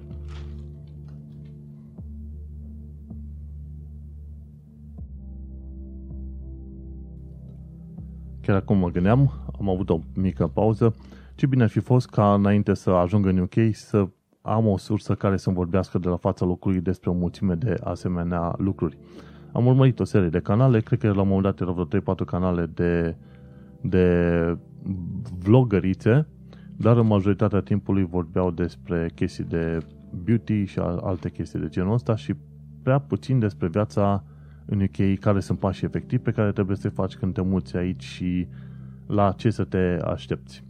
Chiar acum mă gândeam, am avut o mică pauză, ce bine ar fi fost ca înainte să ajung în UK să am o sursă care să-mi vorbească de la fața locului despre o mulțime de asemenea lucruri. Am urmărit o serie de canale, cred că la un moment dat erau vreo 3-4 canale de, de vlogărițe, dar în majoritatea timpului vorbeau despre chestii de beauty și alte chestii de genul ăsta și prea puțin despre viața în UK, care sunt pașii efectivi pe care trebuie să-i faci când te muți aici și la ce să te aștepți.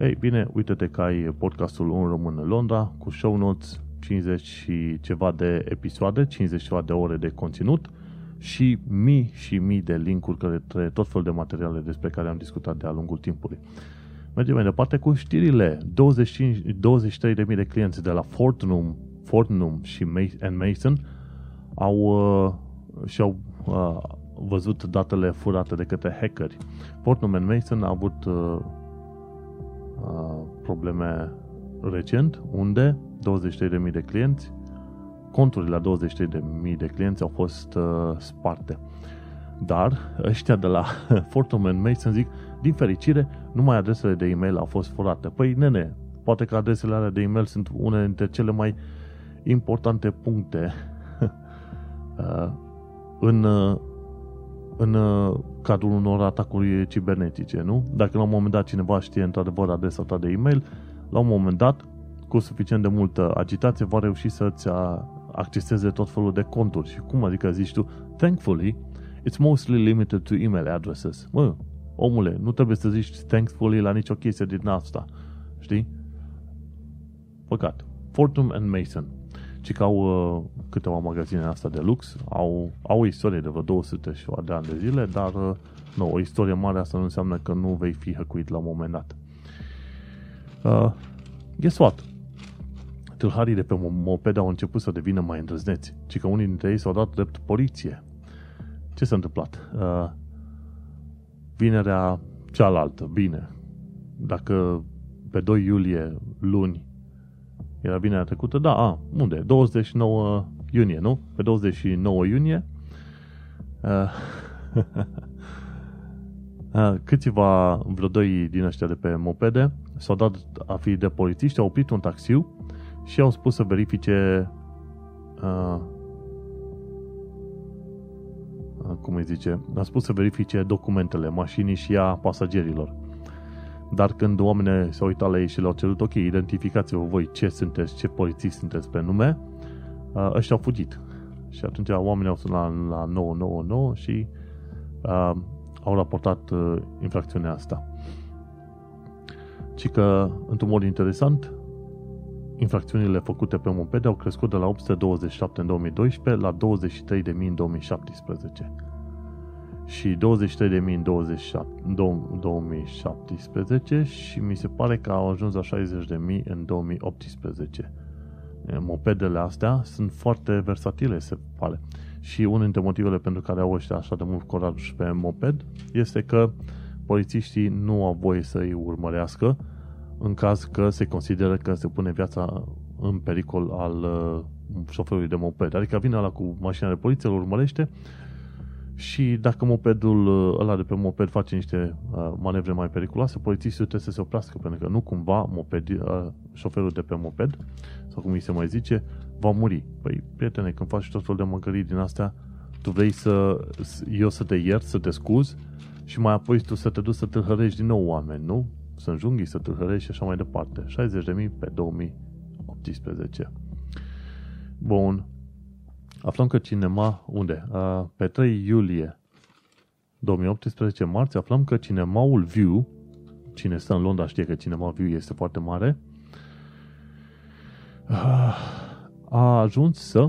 Ei bine, uite-te că ai podcastul Un Român în Londra cu show notes, 50 și ceva de episoade, 50 ceva de ore de conținut și mii și mii de linkuri către tot felul de materiale despre care am discutat de-a lungul timpului. Mergem mai departe cu știrile. 25, 23.000 de clienți de la Fortnum, Fortnum și Mason au uh, și-au uh, văzut datele furate de către hackeri. Fortnum Mason a avut uh, uh, probleme recent, unde 23.000 de clienți, conturile la 23.000 de clienți au fost uh, sparte. Dar ăștia de la Fortnum Mason zic, din fericire, numai adresele de e-mail au fost furate. Păi, nene, poate că adresele alea de e-mail sunt une dintre cele mai importante puncte uh, în, în cadrul unor atacuri cibernetice, nu? Dacă la un moment dat cineva știe într-adevăr adresa ta de e-mail, la un moment dat, cu suficient de multă agitație, va reuși să-ți acceseze tot felul de conturi. Și cum adică zici tu, thankfully, it's mostly limited to email addresses. Mă, omule, nu trebuie să zici thankfully la nicio chestie din asta. Știi? Păcat. Fortune and Mason ci că au uh, câteva magazine astea de lux, au, au o istorie de vreo 200 și de ani de zile, dar uh, nu, o istorie mare asta nu înseamnă că nu vei fi hăcuit la un moment dat. Uh, guess what? Tâlharii de pe mopede au început să devină mai îndrăzneți, ci că unii dintre ei s-au dat drept poliție. Ce s-a întâmplat? Uh, vinerea cealaltă, bine, dacă pe 2 iulie, luni, era vinerea trecută? Da, a, unde? 29 iunie, nu? Pe 29 iunie uh, uh, câțiva, vreo doi din ăștia de pe mopede s-au dat a fi de polițiști, au oprit un taxiu și au spus să verifice uh, uh cum îi zice, a spus să verifice documentele mașinii și a pasagerilor. Dar când oamenii s-au uitat la ei și le-au cerut, ok, identificați-vă voi ce sunteți, ce polițiști sunteți pe nume, ăștia au fugit. Și atunci oamenii au sunat la 999 și uh, au raportat uh, infracțiunea asta. Și că, într-un mod interesant, infracțiunile făcute pe mopede au crescut de la 827 în 2012 la 23.000 în 2017 și 23.000 în 2017 și mi se pare că au ajuns la 60.000 în 2018. Mopedele astea sunt foarte versatile, se pare. Și unul dintre motivele pentru care au ăștia așa de mult coraj pe moped este că polițiștii nu au voie să îi urmărească în caz că se consideră că se pune viața în pericol al uh, șoferului de moped. Adică vine ăla cu mașina de poliție, îl urmărește și dacă mopedul uh, ăla de pe moped face niște uh, manevre mai periculoase, polițistul trebuie să se oprească, pentru că nu cumva moped, uh, șoferul de pe moped, sau cum îi se mai zice, va muri. Păi, prietene, când faci tot felul de mâncării din astea, tu vrei să, eu să te iert, să te scuz și mai apoi tu să te duci să tâlhărești din nou oameni, nu? Să înjunghi, să tâlhărești și așa mai departe. 60.000 pe 2018. Bun. Aflăm că cinema, unde? Pe 3 iulie 2018, marți, aflăm că cinemaul View, cine stă în Londra știe că cinema View este foarte mare, a ajuns să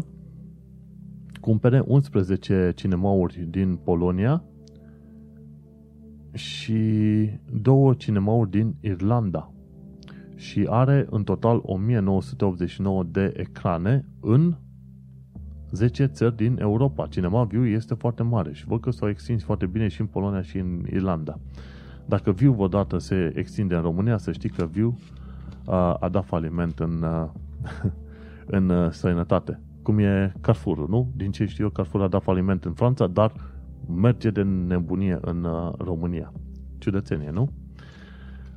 cumpere 11 cinemauri din Polonia și două cinemauri din Irlanda și are în total 1989 de ecrane în 10 țări din Europa. Cinema View este foarte mare și văd că s-au extins foarte bine și în Polonia și în Irlanda. Dacă View vreodată se extinde în România, să știi că View a, a dat faliment în, a, în a, străinătate. Cum e Carrefour, nu? Din ce știu eu, Carrefour a dat faliment în Franța, dar merge de nebunie în a, România. Ciudățenie, nu?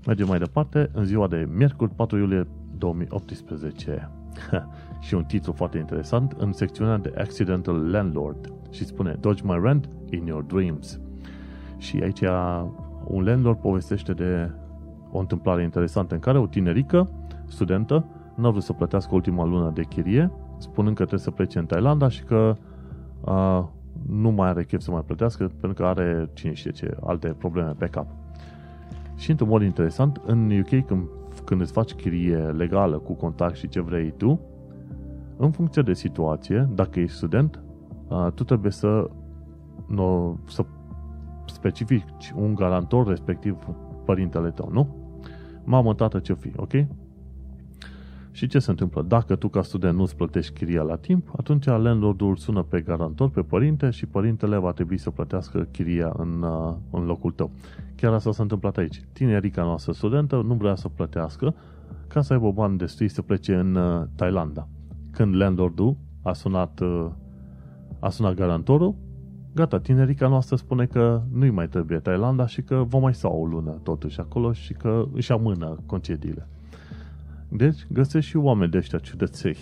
Mergem mai departe, în ziua de miercuri, 4 iulie 2018. și un titlu foarte interesant în secțiunea de Accidental Landlord și spune Dodge my rent in your dreams. Și aici un landlord povestește de o întâmplare interesantă în care o tinerică, studentă, nu a vrut să plătească ultima lună de chirie, spunând că trebuie să plece în Thailanda și că uh, nu mai are chef să mai plătească pentru că are, cine știe ce, alte probleme pe cap. Și într-un mod interesant, în UK când, când îți faci chirie legală cu contact și ce vrei tu, în funcție de situație, dacă ești student, tu trebuie să, no, să specifici un garantor, respectiv părintele tău, nu? Mamă, tată, ce fi, ok? Și ce se întâmplă? Dacă tu ca student nu-ți plătești chiria la timp, atunci landlordul sună pe garantor, pe părinte și părintele va trebui să plătească chiria în, în locul tău. Chiar asta s-a întâmplat aici. Tinerica noastră studentă nu vrea să plătească ca să aibă bani destui să plece în Thailanda când landlordul a sunat, uh, a sunat garantorul, gata, tinerica noastră spune că nu-i mai trebuie Thailanda și că vom mai sta o lună totuși acolo și că își amână concediile. Deci, găsesc și oameni de ăștia ciudăței.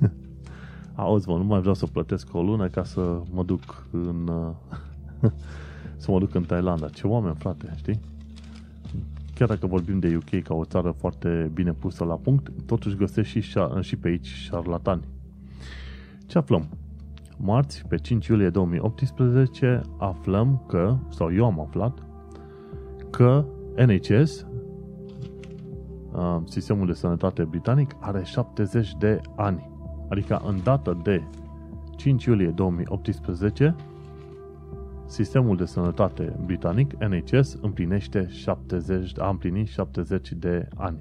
Auzi, mă, nu mai vreau să plătesc o lună ca să mă duc în... Uh, să mă duc în Thailanda. Ce oameni, frate, știi? Chiar dacă vorbim de UK ca o țară foarte bine pusă la punct, totuși găsești și, și pe aici șarlatani. Ce aflăm? Marți, pe 5 iulie 2018, aflăm că, sau eu am aflat, că NHS, sistemul de sănătate britanic, are 70 de ani. Adică în data de 5 iulie 2018, Sistemul de sănătate britanic, NHS, împlinește 70, a împlinit 70 de ani.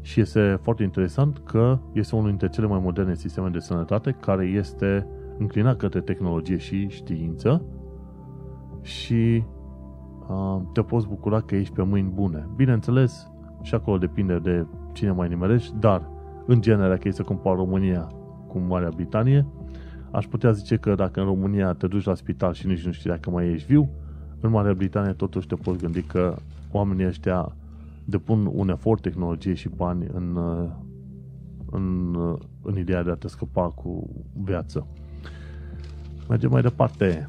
Și este foarte interesant că este unul dintre cele mai moderne sisteme de sănătate care este înclinat către tehnologie și știință și uh, te poți bucura că ești pe mâini bune. Bineînțeles, și acolo depinde de cine mai nimerești, dar în genere, că e să compar România cu Marea Britanie, Aș putea zice că dacă în România te duci la spital și nici nu știi dacă mai ești viu, în Marea Britanie totuși te poți gândi că oamenii ăștia depun un efort, tehnologie și bani în, în, în ideea de a te scăpa cu viață. Mergem mai departe.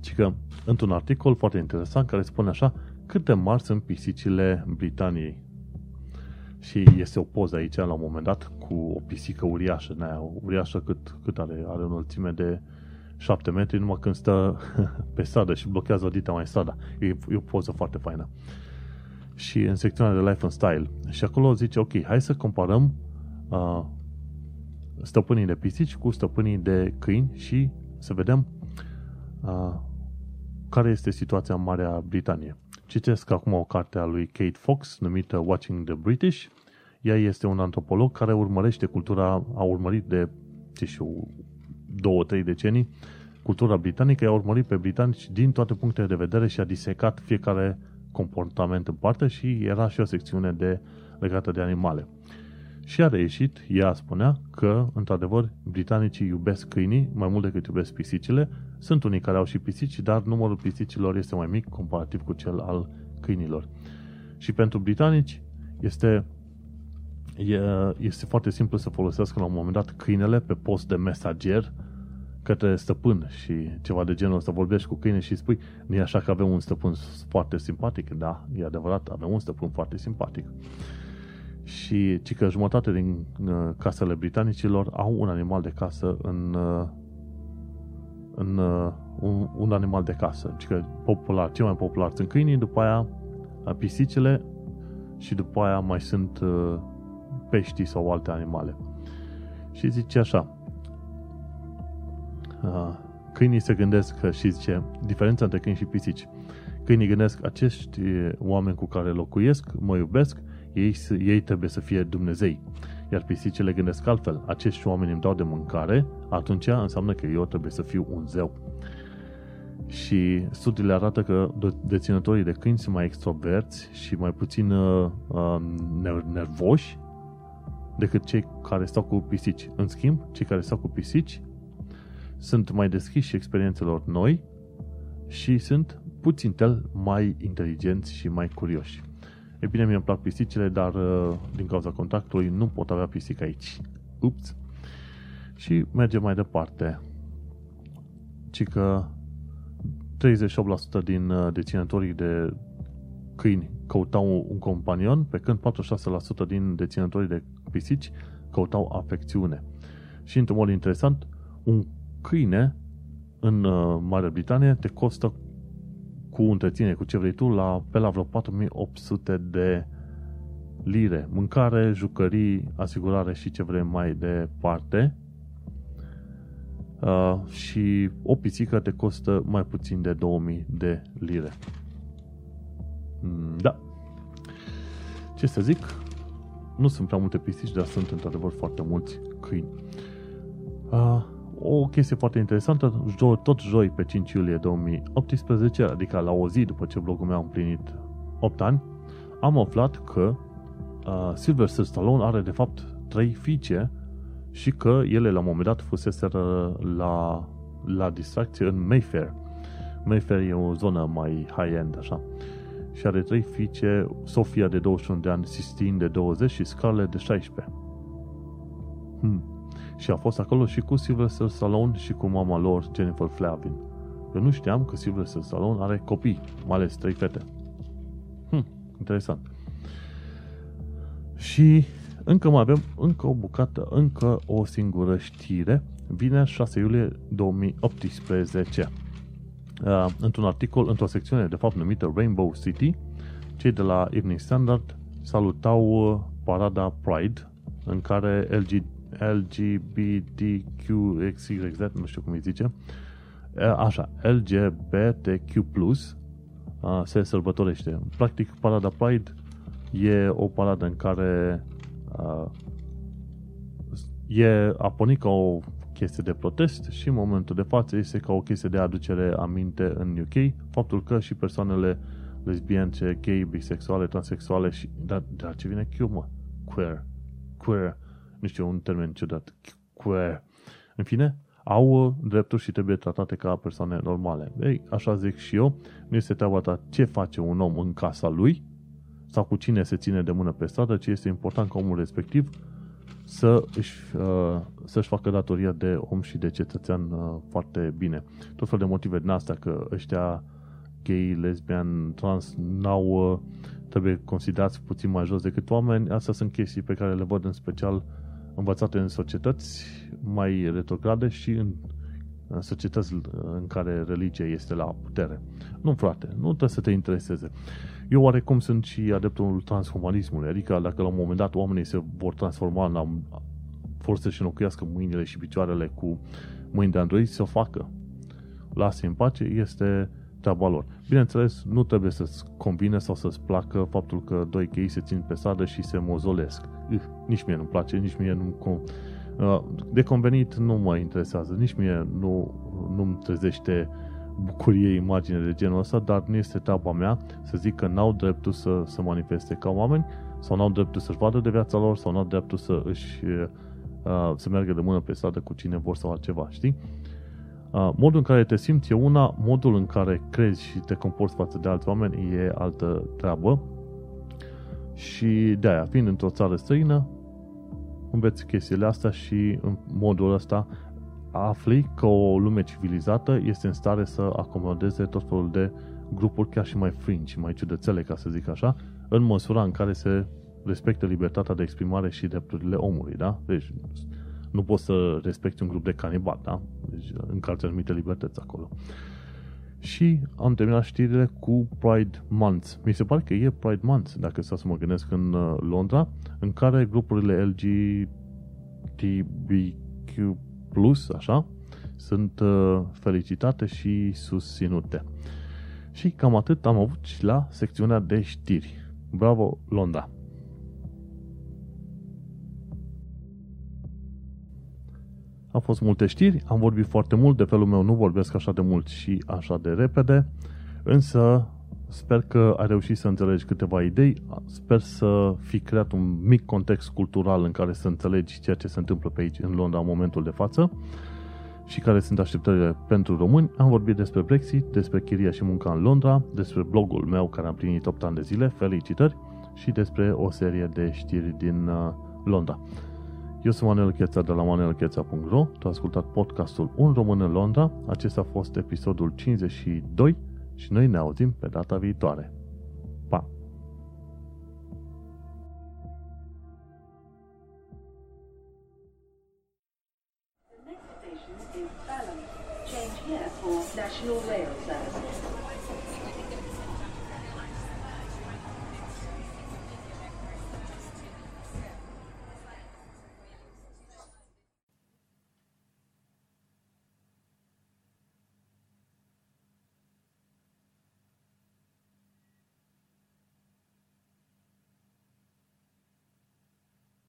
Și că într-un articol foarte interesant care spune așa cât de mari sunt pisicile Britaniei. Și este o poză aici la un moment dat cu o pisică uriașă, aia, uriașă cât, cât are, are o înălțime de 7 metri, numai când stă pe stradă și blochează o dita mai strada. E, e o poză foarte faină. Și în secțiunea de Life and Style. Și acolo zice, ok, hai să comparăm uh, stăpânii de pisici cu stăpânii de câini și să vedem uh, care este situația în Marea Britanie. Citesc acum o carte a lui Kate Fox numită Watching the British. Ea este un antropolog care urmărește cultura, a urmărit de, ce știu, două, trei decenii, cultura britanică, i-a urmărit pe britanici din toate punctele de vedere și a disecat fiecare comportament în parte și era și o secțiune de legată de animale. Și a reieșit, ea spunea că, într-adevăr, britanicii iubesc câinii mai mult decât iubesc pisicile. Sunt unii care au și pisici, dar numărul pisicilor este mai mic comparativ cu cel al câinilor. Și pentru britanici este, este foarte simplu să folosească la un moment dat câinele pe post de mesager către stăpân și ceva de genul ăsta, vorbești cu câine și spui, nu e așa că avem un stăpân foarte simpatic? Da, e adevărat, avem un stăpân foarte simpatic și ci că jumătate din uh, casele britanicilor au un animal de casă în, uh, în uh, un, un animal de casă. Ci că popular, cel mai popular sunt câinii, după aia pisicile și după aia mai sunt peștii sau alte animale. Și zice așa, câinii se gândesc că și zice, diferența între câini și pisici. Câinii gândesc, acești oameni cu care locuiesc mă iubesc, ei, ei trebuie să fie Dumnezei. Iar pisicile gândesc altfel. Acești oameni îmi dau de mâncare, atunci înseamnă că eu trebuie să fiu un zeu. Și studiile arată că deținătorii de câini sunt mai extroverți și mai puțin uh, nervoși decât cei care stau cu pisici. În schimb, cei care stau cu pisici sunt mai deschiși experiențelor noi și sunt puțin tel mai inteligenți și mai curioși. E bine, mi-e plac pisicile, dar uh, din cauza contactului nu pot avea pisică aici. Ups! Și mergem mai departe. Ci că 38% din uh, deținătorii de câini căutau un companion, pe când 46% din deținătorii de pisici căutau afecțiune. Și într-un mod interesant, un câine în uh, Marea Britanie te costă cu întreținere, cu ce vrei tu, la, pe la vreo 4800 de lire. Mâncare, jucării, asigurare și ce vrei mai departe. Uh, și o pisică te costă mai puțin de 2000 de lire. Mm, da. Ce să zic? Nu sunt prea multe pisici, dar sunt într-adevăr foarte mulți câini. Uh, o chestie foarte interesantă, tot joi pe 5 iulie 2018, adică la o zi după ce blogul meu a împlinit 8 ani, am aflat că uh, Sylvester Stallone are de fapt trei fiice și că ele la un moment dat fuseseră la, la distracție în Mayfair. Mayfair e o zonă mai high-end, așa. Și are trei fiice, Sofia de 21 de ani, Sistine de 20 și Scarlett de 16. Hmm. Și a fost acolo și cu Sylvester Stallone și cu mama lor, Jennifer Flavin. Eu nu știam că Sylvester Stallone are copii, mai ales trei fete. Hm, interesant. Și încă mai avem încă o bucată, încă o singură știre. Vineri 6 iulie 2018. Uh, într-un articol, într-o secțiune de fapt numită Rainbow City, cei de la Evening Standard salutau uh, parada Pride în care LG, LGBTQXYZ, nu știu cum îi zice, așa, LGBTQ+, se sărbătorește. Practic, parada Pride e o paradă în care e a pornit ca o chestie de protest și în momentul de față este ca o chestie de aducere aminte în UK faptul că și persoanele lesbience, gay, bisexuale, transexuale și dar, dar ce vine Q, mă? Queer. Queer nu știu, un termen ciudat, queer. În fine, au uh, drepturi și trebuie tratate ca persoane normale. Ei, așa zic și eu, nu este treaba ta ce face un om în casa lui sau cu cine se ține de mână pe stradă, ci este important ca omul respectiv să își, uh, să-și facă datoria de om și de cetățean uh, foarte bine. Tot fel de motive din astea că ăștia gay, lesbian, trans n-au trebuie considerați puțin mai jos decât oameni. Astea sunt chestii pe care le văd în special învățate în societăți mai retrograde și în, în societăți în care religia este la putere. Nu, frate, nu trebuie să te intereseze. Eu oarecum sunt și adeptul transhumanismului, adică dacă la un moment dat oamenii se vor transforma în vor să-și înlocuiască mâinile și picioarele cu mâini de android, să o facă. Lasă în pace, este treaba lor. Bineînțeles, nu trebuie să-ți combine sau să-ți placă faptul că doi chei se țin pe sadă și se mozolesc. Uh, nici mie nu-mi place, nici mie nu uh, de convenit nu mă interesează, nici mie nu, nu-mi trezește bucurie imagine de genul ăsta, dar nu este treaba mea să zic că n-au dreptul să, să manifeste ca oameni sau n-au dreptul să-și vadă de viața lor sau n-au dreptul să își uh, să meargă de mână pe stradă cu cine vor sau altceva, știi? Uh, modul în care te simți e una, modul în care crezi și te comporți față de alți oameni e altă treabă. Și de aia, fiind într-o țară străină, înveți chestiile astea și în modul ăsta afli că o lume civilizată este în stare să acomodeze tot felul de grupuri chiar și mai fringi, mai ciudățele, ca să zic așa, în măsura în care se respectă libertatea de exprimare și drepturile omului, da? Deci nu poți să respecti un grup de canibali, da? Deci încalci anumite libertăți acolo. Și am terminat știrile cu Pride Month. Mi se pare că e Pride Month, dacă stau să mă gândesc, în uh, Londra, în care grupurile LGBTQ+, așa, sunt uh, felicitate și susținute. Și cam atât am avut și la secțiunea de știri. Bravo, Londra! Au fost multe știri, am vorbit foarte mult, de felul meu nu vorbesc așa de mult și așa de repede, însă sper că ai reușit să înțelegi câteva idei, sper să fi creat un mic context cultural în care să înțelegi ceea ce se întâmplă pe aici în Londra în momentul de față și care sunt așteptările pentru români. Am vorbit despre Brexit, despre chiria și munca în Londra, despre blogul meu care am plinit 8 ani de zile, felicitări, și despre o serie de știri din uh, Londra. Eu sunt Manuel Cheța de la manuelcheța.ro Tu ai ascultat podcastul Un român în Londra. Acesta a fost episodul 52 și noi ne auzim pe data viitoare. Pa! Change here for National Rail Services.